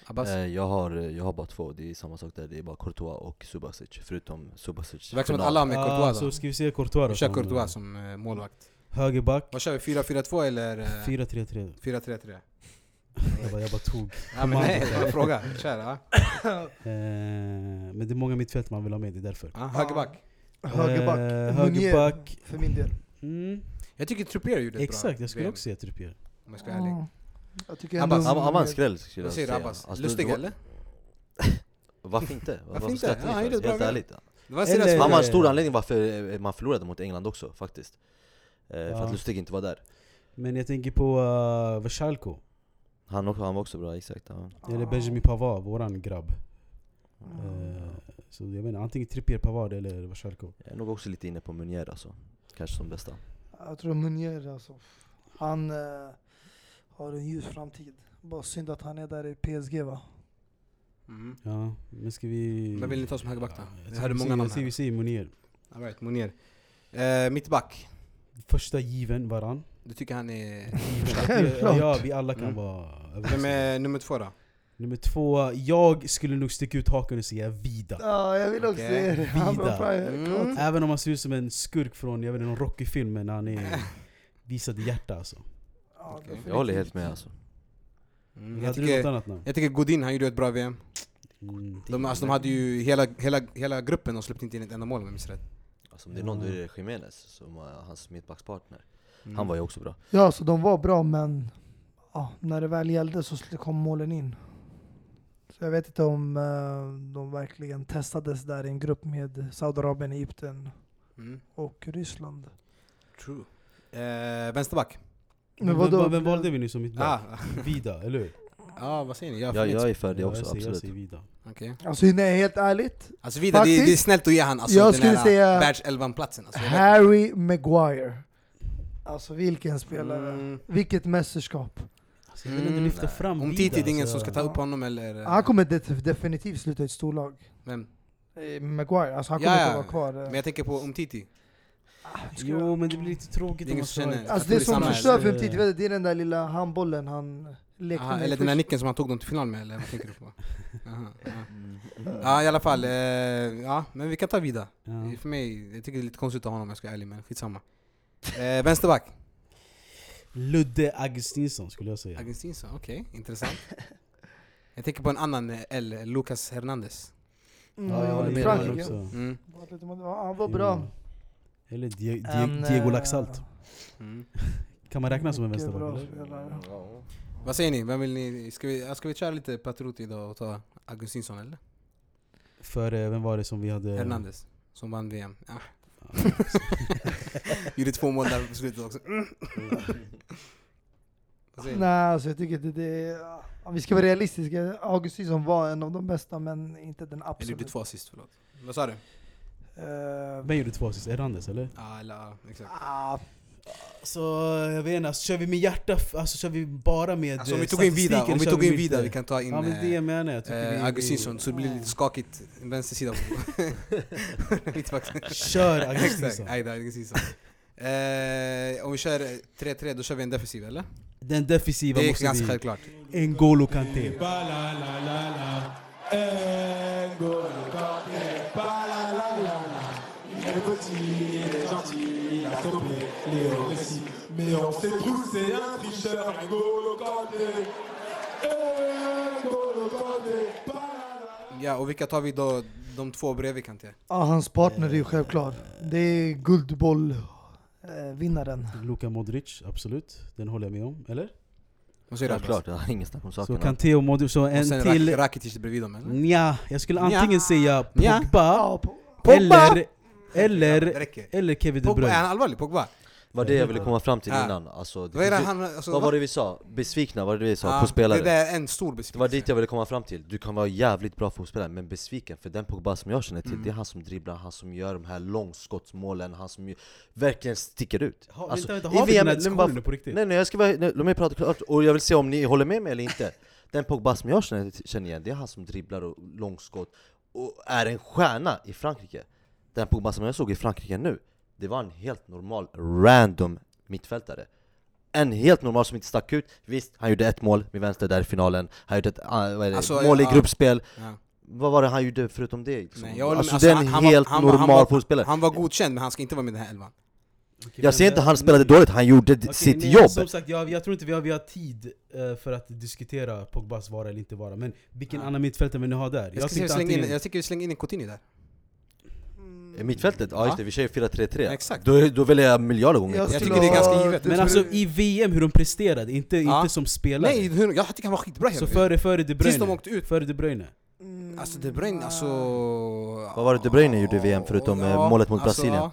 Abbas? Eh, jag, har, jag har bara två, det är samma sak där, det är bara Courtois och Subasic, förutom Subasic Det verkar som att alla har med Ah, Courtois så då ska vi säga Courtois då? Vi kör Courtois som eh, målvakt Högerback, Vad kör vi? 4-4-2 eller? eh, 4-3-3. 4-3-3? Jag bara, jag bara tog. [laughs] Ja, men nej, det var en fråga, kör ja. [laughs] Eh, men det är många mittfält man vill ha med, det är därför. ja Högerback Högerback. Eh, högerback. För min del. Mm, Jag tycker Trippier gjorde ett exakt, bra jag skulle VM, också säga Trippier. Om jag ska vara ärlig Ja. Jag tycker Abbas, ändå Han, han var en skräll skulle Vad jag säger du säga. Abbas? Alltså, Lustig det var- eller? [laughs] Varför inte? Varför Varför inte? ni Ja, han för? gjorde bra Helt ärligt. Det var en Eller- Han var en stor anledning varför eh, man förlorade mot England också faktiskt. Eh, För Ja. att Lustig inte var där. Men jag tänker på uh, Vashalko. Han, också, han var också bra, exakt. Ja. Eller Ja. Benjamin Pavard, våran grabb. Mm. Eh, så jag inte, antingen Trippier, Pavard eller Vashalko. Jag är nog också lite inne på Munier alltså. Kanske som bästa. Jag tror Meunier alltså. Han eh, har en ljus framtid. Bara synd att han är där i PSG va? Mhm. Ja, men ska vi... Vem vill ni ta som högerback då? Ja, Jag hörde många namn här. vi säger Munier. All right, Monier. Eh, mittback, Första given varann. du tycker han är... Självklart. Ja, vi alla kan Mm. vara Vem är nummer två då? Nummer två, jag skulle nog sticka ut hakan och säga Vida. Ja, jag vill också Okej. säga det. Vida. Mm. Även om han ser ut som en skurk från jag vet inte, någon Rocky-film när han är [laughs] visade hjärta alltså. Ja, definitivt. Jag håller helt med alltså. Mm, jag, tycker, jag tycker Godin, han gjorde ett bra VM. Mm, De, alltså, de hade ju hela, hela, hela gruppen och släppte inte in ett enda mål om jag minns rätt. alltså om det är någon då är det Jiménez som var hans mittbackspartner. Mm. Han var ju också bra. Ja, så de var bra men ja, när det väl gällde så kom målen in. Så jag vet inte om eh, de verkligen testades där i en grupp med Saudiarabien, Egypten Mm. och Ryssland. True. Eh, vänsterback? Men vadå? vem, vem valde vi nu som mittback? Ah, [laughs] Vida, eller hur? ah, vad säger ni? Jag, Ja, jag, är för det Ja, också, jag säger, jag absolut. säger Vida. Okej. Alltså nej, helt ärligt. Alltså vidare, det, det är snällt att ge han alltså, jag den skulle här säga- världselvan-platsen. Alltså, jag vet Harry Maguire. Alltså vilken inte. spelare. Mm. Vilket mästerskap. Alltså, jag vill Mm, lyfta nej. fram Om Vida. Titi är ingen alltså. som ska ta upp honom eller... Han kommer det definitivt sluta i ett storlag. Vem? Eh, Maguire, alltså han Ja, kommer ja. inte vara kvar. eh. Men jag tänker på om Titi. Jo men det blir lite tråkigt Det om man som ska... känner- Alltså det som förstör för Umtiti, det är den där lilla handbollen han lekte Aha, med. eller den där nicken som han tog dem till final med, eller vad tänker du på? [laughs] Aha, ja. ja i alla fall, eh, ja men vi kan ta vida. Ja. För mig, jag tycker det är lite konstigt att ha honom om jag ska vara ärlig, men skitsamma. Eh, vänsterback, Ludde Augustinsson skulle jag säga. Augustinsson, okej, intressant. Jag tänker på en annan eh, L, Lucas Hernandez. Mm, Ja, jag håller med Frankrike. Mm. Han var bra. Eller Die Die En, Diego eh, Laxalt. Mm. Kan man räkna som en vänsterback? spelare. Vad säger ni? Vem vill ni? Ska vi, ja, ska vi köra lite Patriot idag och ta Augustinsson eller? För eh, vem var det som vi hade... Hernandez, som vann VM. Ja. [laughs] Gjorde två mål där på slutet också. Mm. Nej, alltså jag tycker det, det om vi ska vara realistiska, Augustinsson var en av de bästa men inte den Eller gjorde absolut. två assist, förlåt. Vad sa du? Eh, Vem gjorde två assist? Hernandez eller? Ja, eller ja, exakt. ah, Så jag vet inte, alltså, kör vi med hjärta, alltså kör vi bara med Alltså om eh, vi tog in vida, om vi tog in vida, vi kan ta in Ja men det jag menar, jag tycker eh, vi, Augustinsson, så det blir lite skakigt. Vänster sida. [laughs] Kör Augustinsson. Aida Augustinsson. Eh, om vi kör 3-3, då kör vi en defensiv eller? Den defensiva Det är måste ganska vi... självklart. N'Golo Kanté. Gentil, il a stoppé Léo Messi. Mais on sait tous, c'est un tricheur, N'Golo Kanté. N'Golo Kanté. Ja, och vilka tar vi då? De två bredvid Kanté? ja, hans partner är ju självklar. Det är Guldboll eh, vinnaren. Luka Modric, absolut. Den håller jag med om, eller? Du Abbas? Självklart, jag har ingen snack om Så saken. Kanté och Modric, så Och en sen till... Rak- Rakitic bredvid dem eller? Nja, jag skulle Nja. antingen säga. Pogba, på, eller, eller, eller Kevin De Pogba, är Bruyne. han allvarlig? Pogba? Vad det jag ville komma fram till Ja. innan, alltså, det Vad han... Alltså, Vad var det vi sa? Besvikna, vad var det vi sa? Ja, på spelare? Det är en stor Det var besvikelse. dit jag ville komma fram till, du kan vara jävligt bra fotbollsspelare men besviken för den Pogba som jag känner till, Mm. det är han som dribblar, han som gör de här långskottsmålen, han som verkligen sticker ut Ha, Alltså, vänta, vänta, har vi den här diskussionen på riktigt? Nej nej jag ska bara, nej, låt mig prata klart, och jag vill se om ni håller med mig eller inte [laughs] Den Pogba som jag känner, känner igen, det är han som dribblar och långskott och är en stjärna i Frankrike Den Pogba som jag såg i Frankrike nu, det var en helt normal, random mittfältare en helt normal som inte stack ut, visst han gjorde ett mål med vänster där i finalen, han gjorde ett ah, vad är det, Alltså, mål i ja. gruppspel Ja. Vad var det han gjorde förutom det? Liksom? Nej, jag håller alltså, Alltså, det är han- en han var- helt han normal fotbollsspelare Han var godkänd men han ska inte vara med i den här elvan. Okej, Jag säger inte det- han spelade dåligt, han gjorde Okej, sitt men jobb! Som sagt, jag, jag tror inte vi har, vi har tid eh, för att diskutera Pogbas vara eller inte vara Men vilken Ja. annan mittfältare vill ni ha där? Jag, ska se, tänkte slänga in, antingen- jag tycker vi slänger in en Coutinho där. I mittfältet? Ja just det, vi kör ju 4-3-3 Exakt. Då, då väljer jag miljarder gånger Jag Jag tycker det är ganska givet. Men alltså i VM, hur de presterade, inte, Ja. inte som spelare Nej, hur, jag tycker han var skitbra hela Så tiden. före, före De Tills de Bruyne, åkte ut. före De Bruyne Mm, Alltså De Bruyne, alltså... Vad var det De Bruyne gjorde i VM förutom, eh, målet mot Brasilien?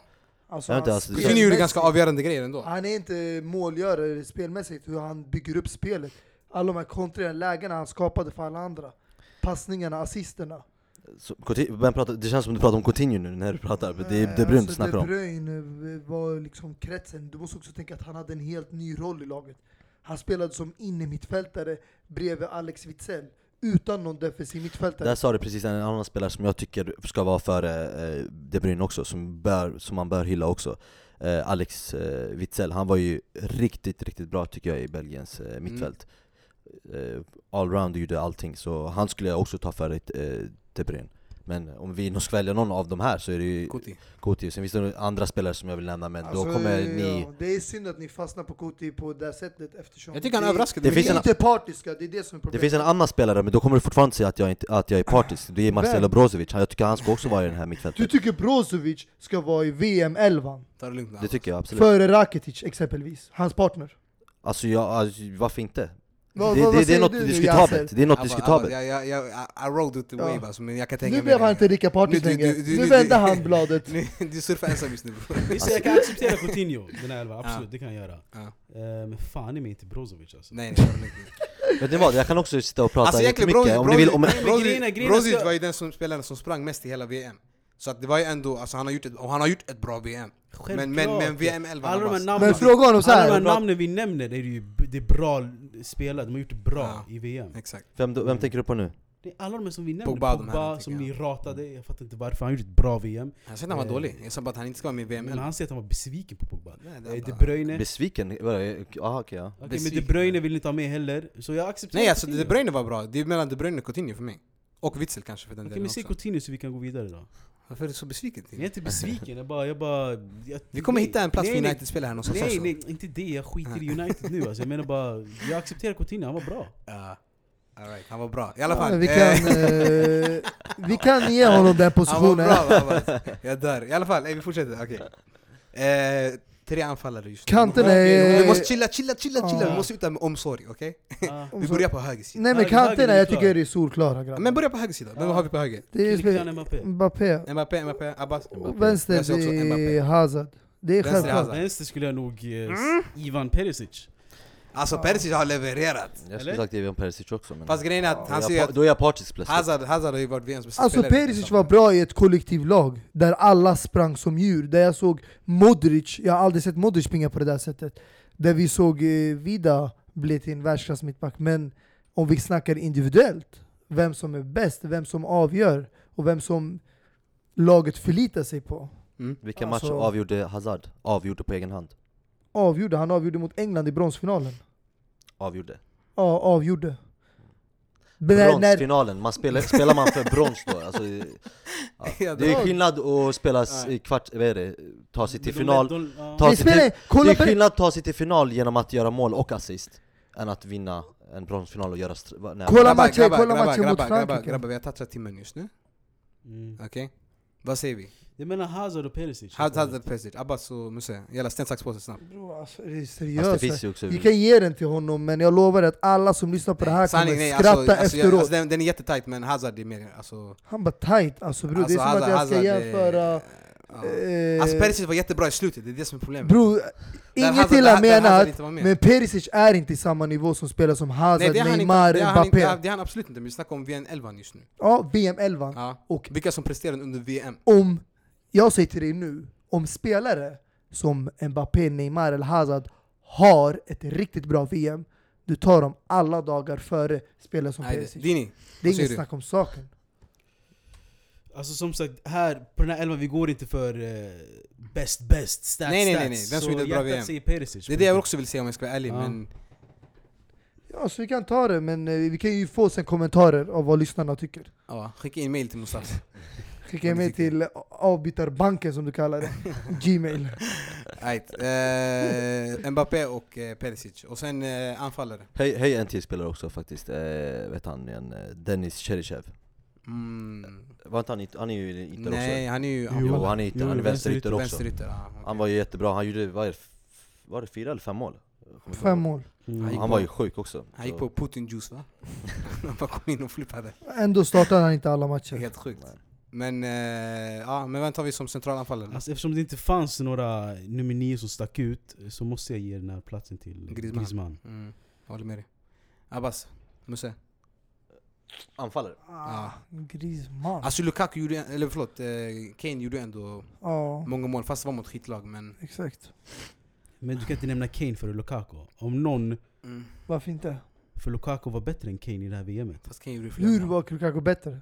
Alltså, Jag vet inte, han alltså, det Coutinho gjorde ganska avgörande grejer ändå. Han är inte målgörare spelmässigt, hur han bygger upp spelet. Alla de här kontriga lägena han skapade för alla andra. Passningarna, assisterna. Så, vem pratar, det känns som du pratar om Coutinho nu när du pratar, det är De Bruyne du Alltså, snackar De om Bruyne var liksom kretsen. Du måste också tänka att han hade en helt ny roll i laget. Han spelade som innermittfältare bredvid Alex Witzell, utan någon defensiv mittfältare. Där sa du precis en annan spelare som jag tycker ska vara före eh, De Bruyne också, som, bör, som man bör hylla också eh, Alex eh, Witzel, han var ju riktigt, riktigt bra tycker jag i Belgiens eh, mittfält eh, Allround gjorde allting, så han skulle jag också ta före Bruyne Men om vi nog ska välja någon av de här så är det ju Kuti. Coutinho, sen finns det andra spelare som jag vill nämna men Alltså, då kommer ni... ja, det är synd att ni fastnar på Kuti på det sättet eftersom Jag tycker han det- överraskade Det mycket. finns är en- inte partiska, det är det som är Det problemet. finns en annan spelare, men då kommer du fortfarande säga att jag, inte, att jag är partisk, det är Marcelo? Brozovic, jag tycker han ska också vara i den här Du mittfältet tycker Brozovic ska vara i VM-11 Ta det lugnt nu, Det tycker jag absolut före Rakitic exempelvis, hans partner. Alltså, jag, alltså varför inte? Det, det, det är något du diskutabelt, Yasser? det är något diskutabelt Jag, jag, jag, I rode with the Ja. wave alltså, men jag kan inte hänga Nu blev han inte lika partisk Nu- du- längre. Nu vände han bladet. [laughs] Nu- Du surfar ensam just nu [laughs] bror. Jag kan [laughs] acceptera Coutinho, den här elvan, absolut, Ja. det kan jag göra Ja. Eh, Men fan i mig inte Brozovic alltså Nej, nej, nu. Vet ni vad, jag kan också sitta och prata Alltså jättemycket Brozovic, om ni vill om, Nej, men grejerna- grejerna Brozovic ska- var ju den som spelaren som sprang mest i hela VM Så att det var ju ändå, alltså han har gjort ett, och han har gjort ett bra VM Men, men, men VM 11 Alla de här namnen, Men fråga honom så alla de här här. namnen vi nämner, är det ju det är bra spelare, de har gjort det bra Ja. i VM Exakt. Vem, vem tänker du på nu? det är Alla de här som vi nämner, Pogba, Pogba, som ni ratade, jag fattar inte varför, han gjorde ett bra VM Jag sa inte han var Eh, dålig, jag sa bara att han inte ska vara med i VM Men 11 han säger att han var besviken på Pogba. Nej, det Eh, är De Bruyne, Besviken? Jaha okej ja. Okej, men. De Bruyne vill inte ha med heller, så jag accepterar Nej alltså Coutinho. De Bruyne var bra, det är mellan De Bruyne och Coutinho för mig. Och Witzel kanske för den Okej delen men säg också. Coutinho så vi kan gå vidare då Varför är du så besviken Jag är inte besviken, jag bara... Jag bara jag, Vi kommer nej, hitta en plats nej, för United-spelare här någonstans Nej också nej, inte det, jag skiter i United nu alltså. Jag menar bara, jag accepterar Coutinho, han var bra Ja, all right, han var bra. I alla Ja, fall. vi, eh, kan, eh, vi kan ge honom den [laughs] han var positionen. bra Abbas. Jag dör. I alla fall, eh, vi fortsätter. Okej. Eh, tre anfallare just nu. Kanterna Vi är... måste chilla, chilla, chilla, chilla. Vi måste sluta med omsorg, okej? Ah. [laughs] Vi börjar på höger sida. Nej men kanterna, jag tycker det är solklara grabbar. Men börja på höger sida. Vem har vi på höger? Det är Mbappé Mbappé. Mbappé, Mbappé, Abbas? Vänster det är. Hazard. Det är självklart. Vänster skulle jag nog ge Mm. Ivan Perisic Alltså Perisic har levererat. Jag skulle Eller? sagt Ivan Perisic också men... Fast grejen är att han är säger pa- att Då är jag partisk plötsligt Hazard, Hazard har ju varit VMs bästa Alltså spelare. Perisic var bra i ett kollektivlag, där alla sprang som djur. Där jag såg Modric, jag har aldrig sett Modric springa på det där sättet. Där vi såg eh, Vida bli till en världsklass mittback. Men om vi snackar individuellt, vem som är bäst, vem som avgör och vem som laget förlitar sig på. Mm. Vilken match Alltså- avgjorde Hazard? Avgjorde på egen hand? Avgjorde, han avgjorde mot England i bronsfinalen. Avgjorde Ja, avgjorde. Bronsfinalen, man spelar, spelar man för brons då? Alltså, [laughs] ja. Det är skillnad att spela i kvart, vad är det? Ta sig till final. Ta det sig till, Det är skillnad att ta sig till final genom att göra mål och assist Än att vinna en bronsfinal och göra... nej, Kolla matchen, grabbar, kolla grabbar, matchen mot grabbar, grabbar, Frankrike. grabbar, vi har touchat timmen just nu. Mm. Okej? Vad säger vi? Jag menar Hazard och Perisic. Hade hade Pesic, Abbas och Musse. Jävla sten, sax, påse snabbt. Bro, alltså, det är seriöst. finns ju också... Kan ge den till honom, men jag lovar att alla som lyssnar på det här kommer Sanning, nej, skratta alltså, alltså, jag, efteråt. alltså, den, den är jättetajt men Hazard är mer... Alltså, Han bara tight, alltså bro. det är som alltså, att jag ska Hazard, jämföra... eh, ja. eh, Alltså Perisic var jättebra i slutet, det är det som är problemet. Bro, Där inget Hazard- illa där- där Hazard menat, inte var med. men Perisic är inte i samma nivå som spelar som Hazard, Nej det är han inte, Neymar, det är han, inte, Mbappé. det är han absolut inte, men vi snackar om VM11 just nu. Ja, VM 11. Ja. Och Vilka som presterade under VM. om, jag säger till dig nu, om spelare som Mbappé, Neymar eller Hazard har ett riktigt bra VM, du tar dem alla dagar före spelare som Nej, Perisic. Dini, Det är inget snack om saken. Alltså som sagt, här på den här elvan vi går inte för eh, bäst bäst, stats Nej, nej, nej. Vem som gjorde ett bra VM. säger Perisic. det är det jag också vill säga om jag ska vara ärlig, Ja. men Ja, så vi kan ta det, men eh, vi kan ju få sen kommentarer av vad lyssnarna tycker. ja, skicka in mail till Mustafa. [laughs] Skicka tycker. till avbytarbanken som du kallar det, [laughs] Gmail. Right. Eh, Mbappé och eh, Perisic. Och sen eh, anfallare. Hej, hej en till spelare också faktiskt, eh, vet han igen, eh, Dennis Cheryshev Mm. Var inte han, han är ju ytter också? Nej, han är ju... Jo, Jo, han är ytter, han är vänsterytter också Vänsterytter, ja, okej. Han var ju jättebra, han gjorde, vad är det, var det fyra eller fem mål? Fem mål. Mm. Han Han på- var ju sjuk också Han gick så- på Putin juice va? [laughs] han bara kom in och flippade. Ändå startade han inte alla matcher. helt sjukt. Nej. Men, eh, ja, men vem tar vi som centralanfallare? Alltså, eftersom det inte fanns några nummer nio som stack ut så måste jag ge den här platsen till Griezmann. Griezmann. Mm, jag håller med dig. Abbas, Musse. Anfallare? Ah, Griezmann. Alltså Lukaku gjorde, eller förlåt, eh, Kane gjorde ändå Ja, många mål fast det var mot skitlag men... exakt. Men du kan inte nämna Kane före Lukaku. Om någon, Mm. Varför inte? för Lukaku var bättre än Kane i det här VMet. Fast Kane gjorde flera Hur var Lukaku bättre?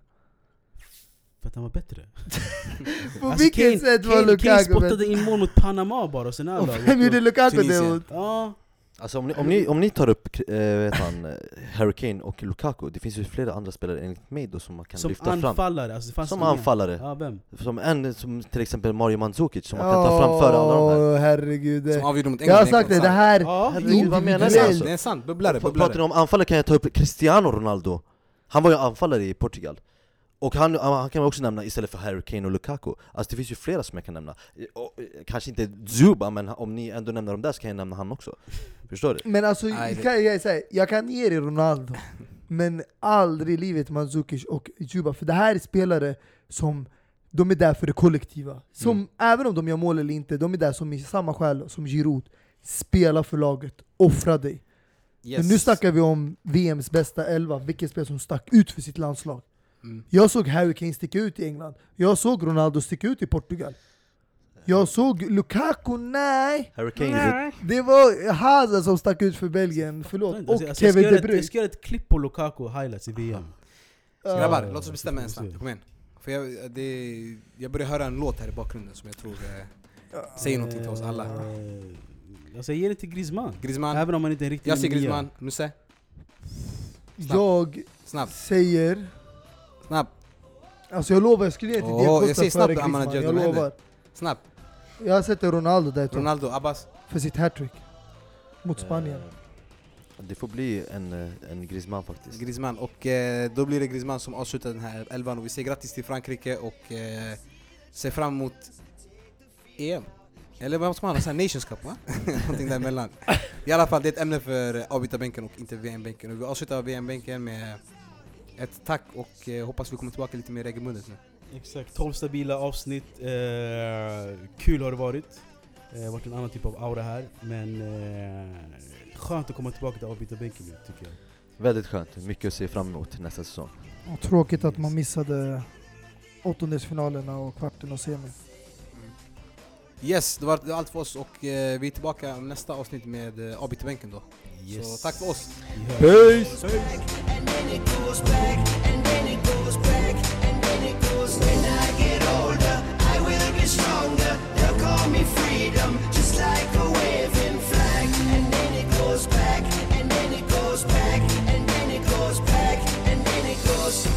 För att han var bättre. [laughs] På Alltså, vilket Kane- sätt var Kane, Kane Lukaku spottade bättre? in mål mot Panama bara, och sen laget. vem gjorde Lukaku det mot? Ja, Alltså om ni, om ni, om ni tar upp eh, vet han, eh, Harry Kane och Lukaku, det finns ju flera andra spelare enligt mig då som man kan som lyfta fram anfallare. Alltså, Som anfallare, Ja, vem? som en som till exempel Mario Mandzukic som man kan ta fram före alla de här herregud. Som avgjorde mot Jag har England. sagt det, det här Ja, herregud, vad menar alltså? Det är sant, bubblare, Pra- Pratar bubblare. ni om anfallare kan jag ta upp Cristiano Ronaldo Han var ju anfallare i Portugal och han, han kan man också nämna istället för Harry Kane och Lukaku Alltså det finns ju flera som jag kan nämna och, eh, Kanske inte Zuba, men om ni ändå nämner dem där så kan jag nämna han också Förstår du? Men alltså, jag det- kan, jag, säga, jag kan ge dig Ronaldo, men aldrig i livet Mandzukic och Juba. För det här är spelare som, de är där för det kollektiva. Som, Mm. Även om de gör mål eller inte, de är där som i samma själ som Giroud. Spela för laget, offra dig. Yes. Men nu snackar vi om VMs bästa elva, vilket spel som stack ut för sitt landslag. Mm. Jag såg Harry Kane sticka ut i England, jag såg Ronaldo sticka ut i Portugal. Jag såg Lukaku, nej! Harry Kane gjorde Det var Hazard som stack ut för Belgien, förlåt. Alltså, Och jag, ska Kevin De ett, Bruyne. jag ska göra ett klipp på Lukaku highlights i VM. Grabbar, Ja, låt oss bestämma en snabbt. Kom igen. För jag, det, jag börjar höra en låt här i bakgrunden som jag tror eh, säger någonting till oss alla. Alltså jag ger det till Griezmann. Griezmann, Även om man inte är en riktig jag säger. Griezmann. Musse, Jag snabb, säger... snabb, Alltså jag lovar, jag skulle ge till Åh, Diego jag Costa säger snabbt, före Griezmann. Jag lovar. snabb. Jag sätter Ronaldo där Ronaldo. Abbas. för sitt hattrick. Mot Spanien. Eh, Det får bli en, eh, en Griezmann faktiskt Griezmann. Och eh, då blir det Griezmann som avslutar den här elvan. Och vi säger grattis till Frankrike och eh, ser fram emot EM. Eller vad ska man ha? Här Nations Cup va? [laughs] Någonting däremellan. I alla fall, det är ett ämne för avbytarbänken och inte VM-bänken. Och vi avslutar VM-bänken med ett tack och eh, hoppas vi kommer tillbaka lite mer regelbundet nu. Exakt, 12 stabila avsnitt. Eh, kul har det varit. Det har varit en annan typ av aura här. Men eh, skönt att komma tillbaka till avbytarbänken nu tycker jag. Väldigt skönt, mycket att se fram emot nästa säsong Och tråkigt att man missade åttondelsfinalerna och kvarten och semin. Yes, det var allt för oss och eh, vi är tillbaka nästa avsnitt med eh, avbytarbänken då. Så tack för oss. Hörs. Peace!